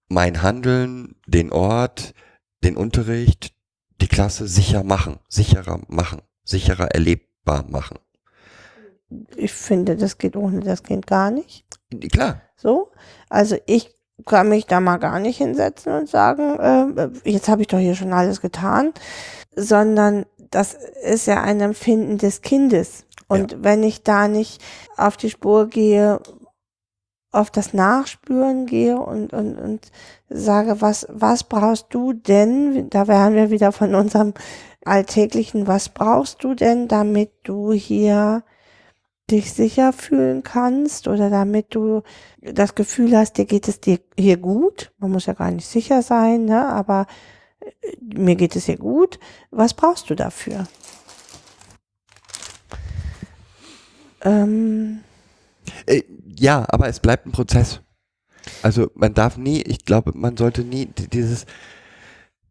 mein Handeln, den Ort, den Unterricht, die Klasse sicher machen, sicherer machen, sicherer erlebbar machen. Ich finde, das geht ohne das Kind gar nicht. Klar, So, also ich kann mich da mal gar nicht hinsetzen und sagen, äh, jetzt habe ich doch hier schon alles getan, sondern das ist ja ein Empfinden des Kindes. Und wenn ich da nicht auf die Spur gehe, auf das Nachspüren gehe und, und, und sage, was, was brauchst du denn? Da wären wir wieder von unserem alltäglichen, was brauchst du denn, damit du hier dich sicher fühlen kannst oder damit du das Gefühl hast, dir geht es dir hier gut. Man muss ja gar nicht sicher sein, ne? aber äh, mir geht es hier gut. Was brauchst du dafür? Ähm, Äh, ja, aber es bleibt ein Prozess. Also man darf nie, ich glaube, man sollte nie di- dieses,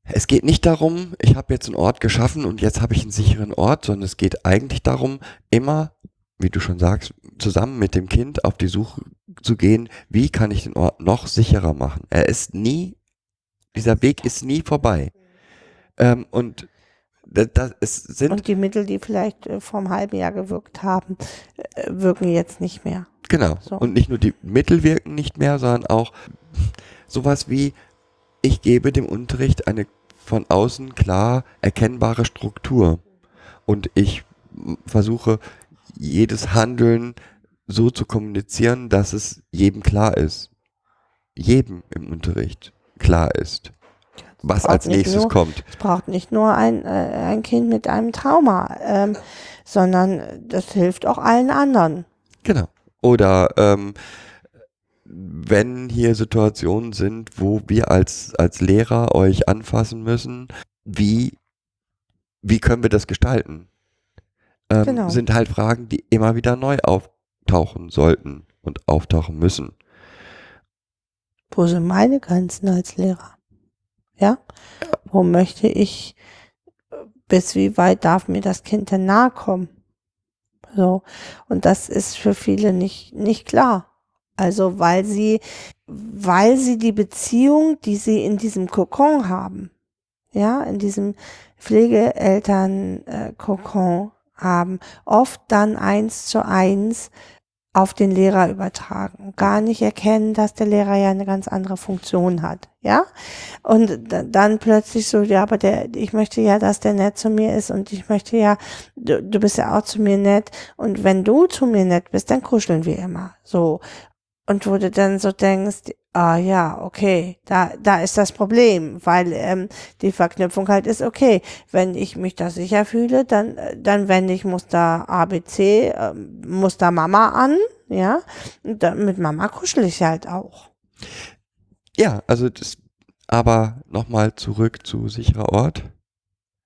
es geht nicht darum, ich habe jetzt einen Ort geschaffen und jetzt habe ich einen sicheren Ort, sondern es geht eigentlich darum, immer, wie du schon sagst, zusammen mit dem Kind auf die Suche zu gehen, wie kann ich den Ort noch sicherer machen. Er ist nie, dieser Weg ist nie vorbei. Ähm, und das, es sind und die Mittel, die vielleicht äh, vor einem halben Jahr gewirkt haben, äh, wirken jetzt nicht mehr. Genau. So. Und nicht nur die Mittel wirken nicht mehr, sondern auch sowas wie, ich gebe dem Unterricht eine von außen klar erkennbare Struktur. Und ich versuche, jedes Handeln so zu kommunizieren, dass es jedem klar ist. Jedem im Unterricht klar ist, was als nächstes nur- kommt. Es braucht nicht nur ein, äh, ein Kind mit einem Trauma, ähm, sondern das hilft auch allen anderen. Genau. Oder ähm, wenn hier Situationen sind, wo wir als, als Lehrer euch anfassen müssen, wie, wie können wir das gestalten? Ähm, Genau. Sind halt Fragen, die immer wieder neu auftauchen sollten und auftauchen müssen. Wo sind meine Grenzen als Lehrer? Ja? Wo möchte ich, äh, bis wie weit darf mir das Kind denn nahe kommen? So. Und das ist für viele nicht, nicht klar. Also, weil sie, weil sie die Beziehung, die sie in diesem Kokon haben, ja, in diesem Pflegeeltern-Kokon haben, oft dann eins zu eins auf den Lehrer übertragen. Gar nicht erkennen, dass der Lehrer ja eine ganz andere Funktion hat, ja? Und da- dann plötzlich so, ja, aber der, ich möchte ja, dass der nett zu mir ist und ich möchte ja, du, du bist ja auch zu mir nett und wenn du zu mir nett bist, dann kuscheln wir immer, so. Und wo du dann so denkst, ah ja, okay, da, da ist das Problem, weil ähm, die Verknüpfung halt ist, okay, wenn ich mich da sicher fühle, dann, äh, dann wende ich Muster ABC, ähm, Muster Mama an, ja, und dann, mit Mama kuschel ich halt auch. Ja, also das, aber nochmal zurück zu sicherer Ort.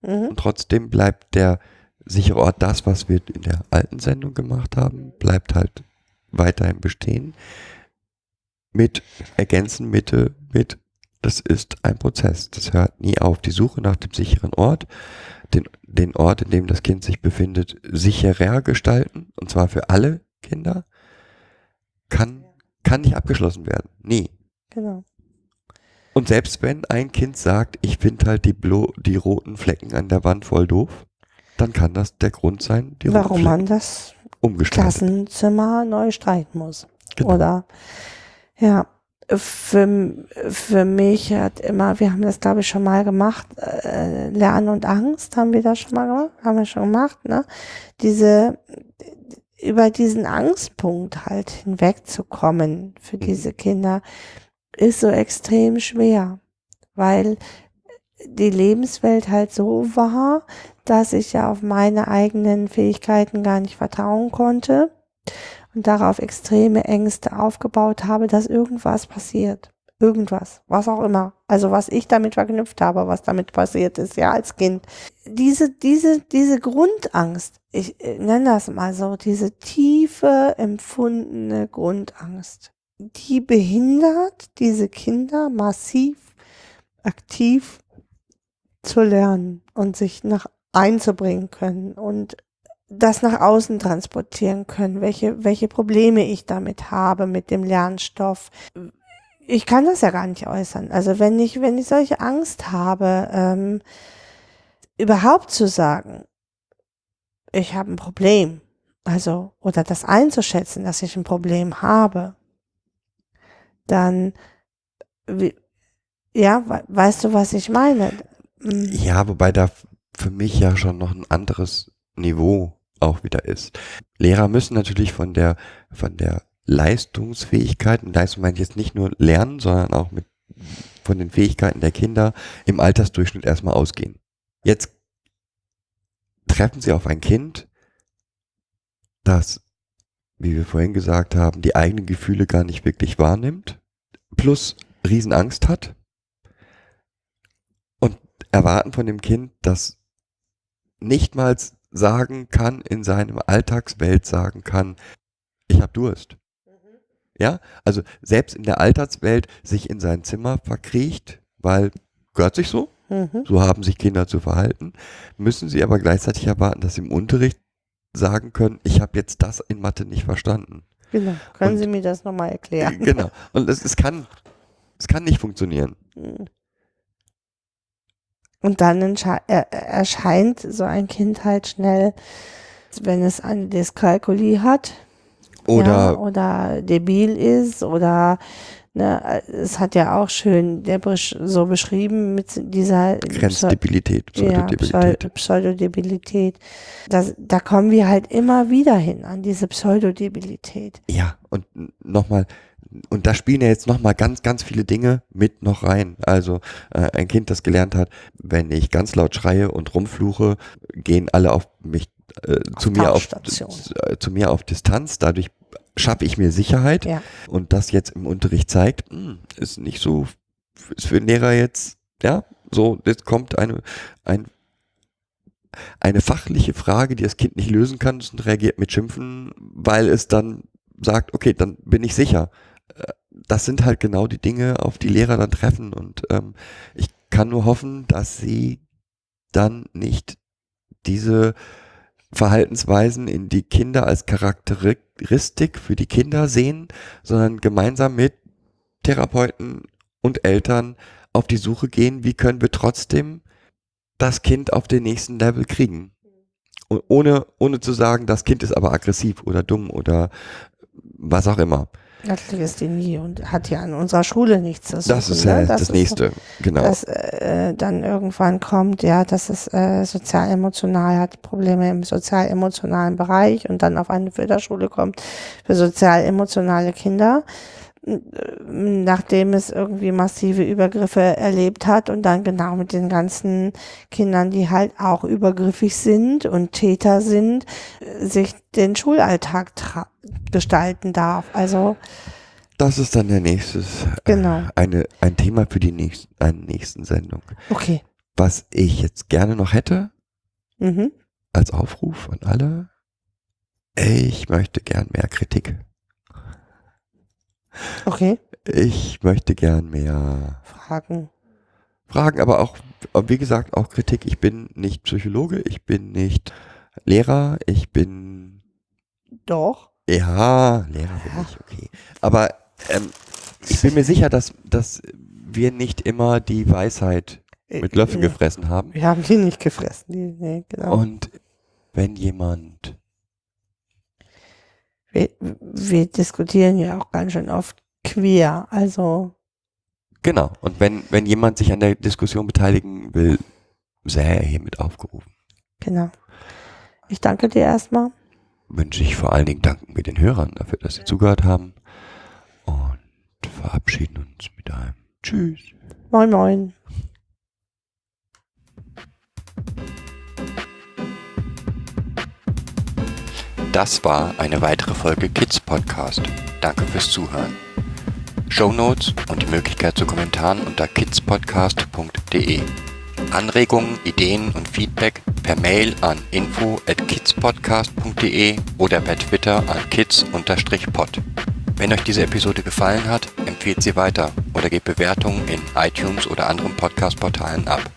Mhm. Und trotzdem bleibt der sichere Ort das, was wir in der alten Sendung gemacht haben, bleibt halt weiterhin bestehen. Mit ergänzen Mitte mit, das ist ein Prozess. Das hört nie auf. Die Suche nach dem sicheren Ort, den, den Ort, in dem das Kind sich befindet, sicherer gestalten, und zwar für alle Kinder, kann, kann nicht abgeschlossen werden. Nie. Genau. Und selbst wenn ein Kind sagt, ich finde halt die, blo die roten Flecken an der Wand voll doof, dann kann das der Grund sein, die roten Warum Flecken man das. Klassenzimmer neu streiten muss. Genau. Oder ja, für, für mich hat immer, wir haben das glaube ich schon mal gemacht, äh, Lernen und Angst haben wir das schon mal gemacht, haben wir schon gemacht, ne? Diese über diesen Angstpunkt halt hinwegzukommen für Mhm. diese Kinder ist so extrem schwer, weil die Lebenswelt halt so war, dass ich ja auf meine eigenen Fähigkeiten gar nicht vertrauen konnte und darauf extreme Ängste aufgebaut habe, dass irgendwas passiert. Irgendwas, was auch immer. Also was ich damit verknüpft habe, was damit passiert ist, ja, als Kind. Diese, diese, diese Grundangst, ich äh, nenne das mal so, diese tiefe empfundene Grundangst, die behindert diese Kinder massiv aktiv zu lernen und sich nach einzubringen können und das nach außen transportieren können, welche, welche Probleme ich damit habe mit dem Lernstoff. Ich kann das ja gar nicht äußern. Also wenn ich, wenn ich solche Angst habe, ähm, überhaupt zu sagen, ich habe ein Problem, also, oder das einzuschätzen, dass ich ein Problem habe, dann, ja, we- weißt du, was ich meine? Ja, wobei da für mich ja schon noch ein anderes Niveau auch wieder ist. Lehrer müssen natürlich von der, von der Leistungsfähigkeit, und Leistung meine ich jetzt nicht nur lernen, sondern auch mit, von den Fähigkeiten der Kinder im Altersdurchschnitt erstmal ausgehen. Jetzt treffen sie auf ein Kind, das, wie wir vorhin gesagt haben, die eigenen Gefühle gar nicht wirklich wahrnimmt, plus Riesenangst hat und erwarten von dem Kind, das nicht mal sagen kann, in seinem Alltagswelt sagen kann, ich habe Durst. Ja, also selbst in der Alltagswelt sich in sein Zimmer verkriecht, weil gehört sich so, Mhm. so haben sich Kinder zu verhalten, müssen sie aber gleichzeitig erwarten, dass sie im Unterricht sagen können, ich habe jetzt das in Mathe nicht verstanden. Genau. Können Und- Sie mir das nochmal erklären? Genau. Und es, es kann, es kann nicht funktionieren. Und dann er- erscheint so ein Kind halt schnell, wenn es eine Dyskalkulie hat Oder ja, oder debil ist oder ne, es hat ja auch schön der so beschrieben mit dieser Grenzdebilität, ja, Pseudodebilität. Pseu- Pseudodebilität. Das, da kommen wir halt immer wieder hin an diese Pseudodebilität. Ja, und nochmal, und da spielen ja jetzt nochmal ganz, ganz viele Dinge mit noch rein. Also äh, ein Kind, das gelernt hat, wenn ich ganz laut schreie und rumfluche, gehen alle auf mich, äh, zu mir auf, äh, zu mir auf Distanz. Dadurch schaffe ich mir Sicherheit. Ja. Und das jetzt im Unterricht zeigt, hm, ist nicht so, ist für den Lehrer jetzt, ja, so, jetzt kommt eine, ein, eine fachliche Frage, die das Kind nicht lösen kann und reagiert mit Schimpfen, weil es dann sagt, okay, dann bin ich sicher. Das sind halt genau die Dinge, auf die Lehrer dann treffen und ähm, ich kann nur hoffen, dass sie dann nicht diese Verhaltensweisen in die Kinder als Charakteristik für die Kinder sehen, sondern gemeinsam mit Therapeuten und Eltern auf die Suche gehen, wie können wir trotzdem das Kind auf den nächsten Level kriegen. Und ohne, ohne zu sagen, das Kind ist aber aggressiv oder dumm oder was auch immer. Legasthenie und hat ja an unserer Schule nichts zu suchen. Das ist ne? ja das, ist nächste. genau. dass äh, dann irgendwann kommt, ja, dass es äh, sozial-emotional hat, Probleme im sozial-emotionalen Bereich und dann auf eine Förderschule kommt für sozial-emotionale Kinder, nachdem es irgendwie massive Übergriffe erlebt hat und dann genau mit den ganzen Kindern, die halt auch übergriffig sind und Täter sind, äh, sich den Schulalltag gestalten darf. Also das ist dann der nächste, Genau. eine, ein Thema für die nächsten, eine nächsten Sendung. okay. Was ich jetzt gerne noch hätte, Mhm. als Aufruf an alle, ich möchte gern mehr Kritik. Okay. Ich möchte gern mehr Fragen. Fragen, aber auch, wie gesagt, auch Kritik. Ich bin nicht Psychologe, ich bin nicht Lehrer, ich bin, Doch. ja, Lehrer bin ich, okay. Aber ähm, ich bin mir sicher, dass, dass wir nicht immer die Weisheit mit Löffeln Ja. gefressen haben. Wir haben die nicht gefressen. Die, nee, genau. Und wenn jemand, wir, wir diskutieren ja auch ganz schön oft queer. Also, genau, und wenn, wenn jemand sich an der Diskussion beteiligen will, sehr hiermit aufgerufen. genau. Ich danke dir erstmal. Wünsche ich vor allen Dingen danken wir den Hörern dafür, dass sie zugehört haben und verabschieden uns mit einem Tschüss. Moin, moin. Das war eine weitere Folge Kids Podcast. Danke fürs Zuhören. Show Notes und die Möglichkeit zu Kommentaren unter kidspodcast.de. Anregungen, Ideen und Feedback per Mail an info at kidspodcast.de oder per Twitter an kids-pod. Wenn euch diese Episode gefallen hat, empfehlt sie weiter oder gebt Bewertungen in iTunes oder anderen Podcast-Portalen ab.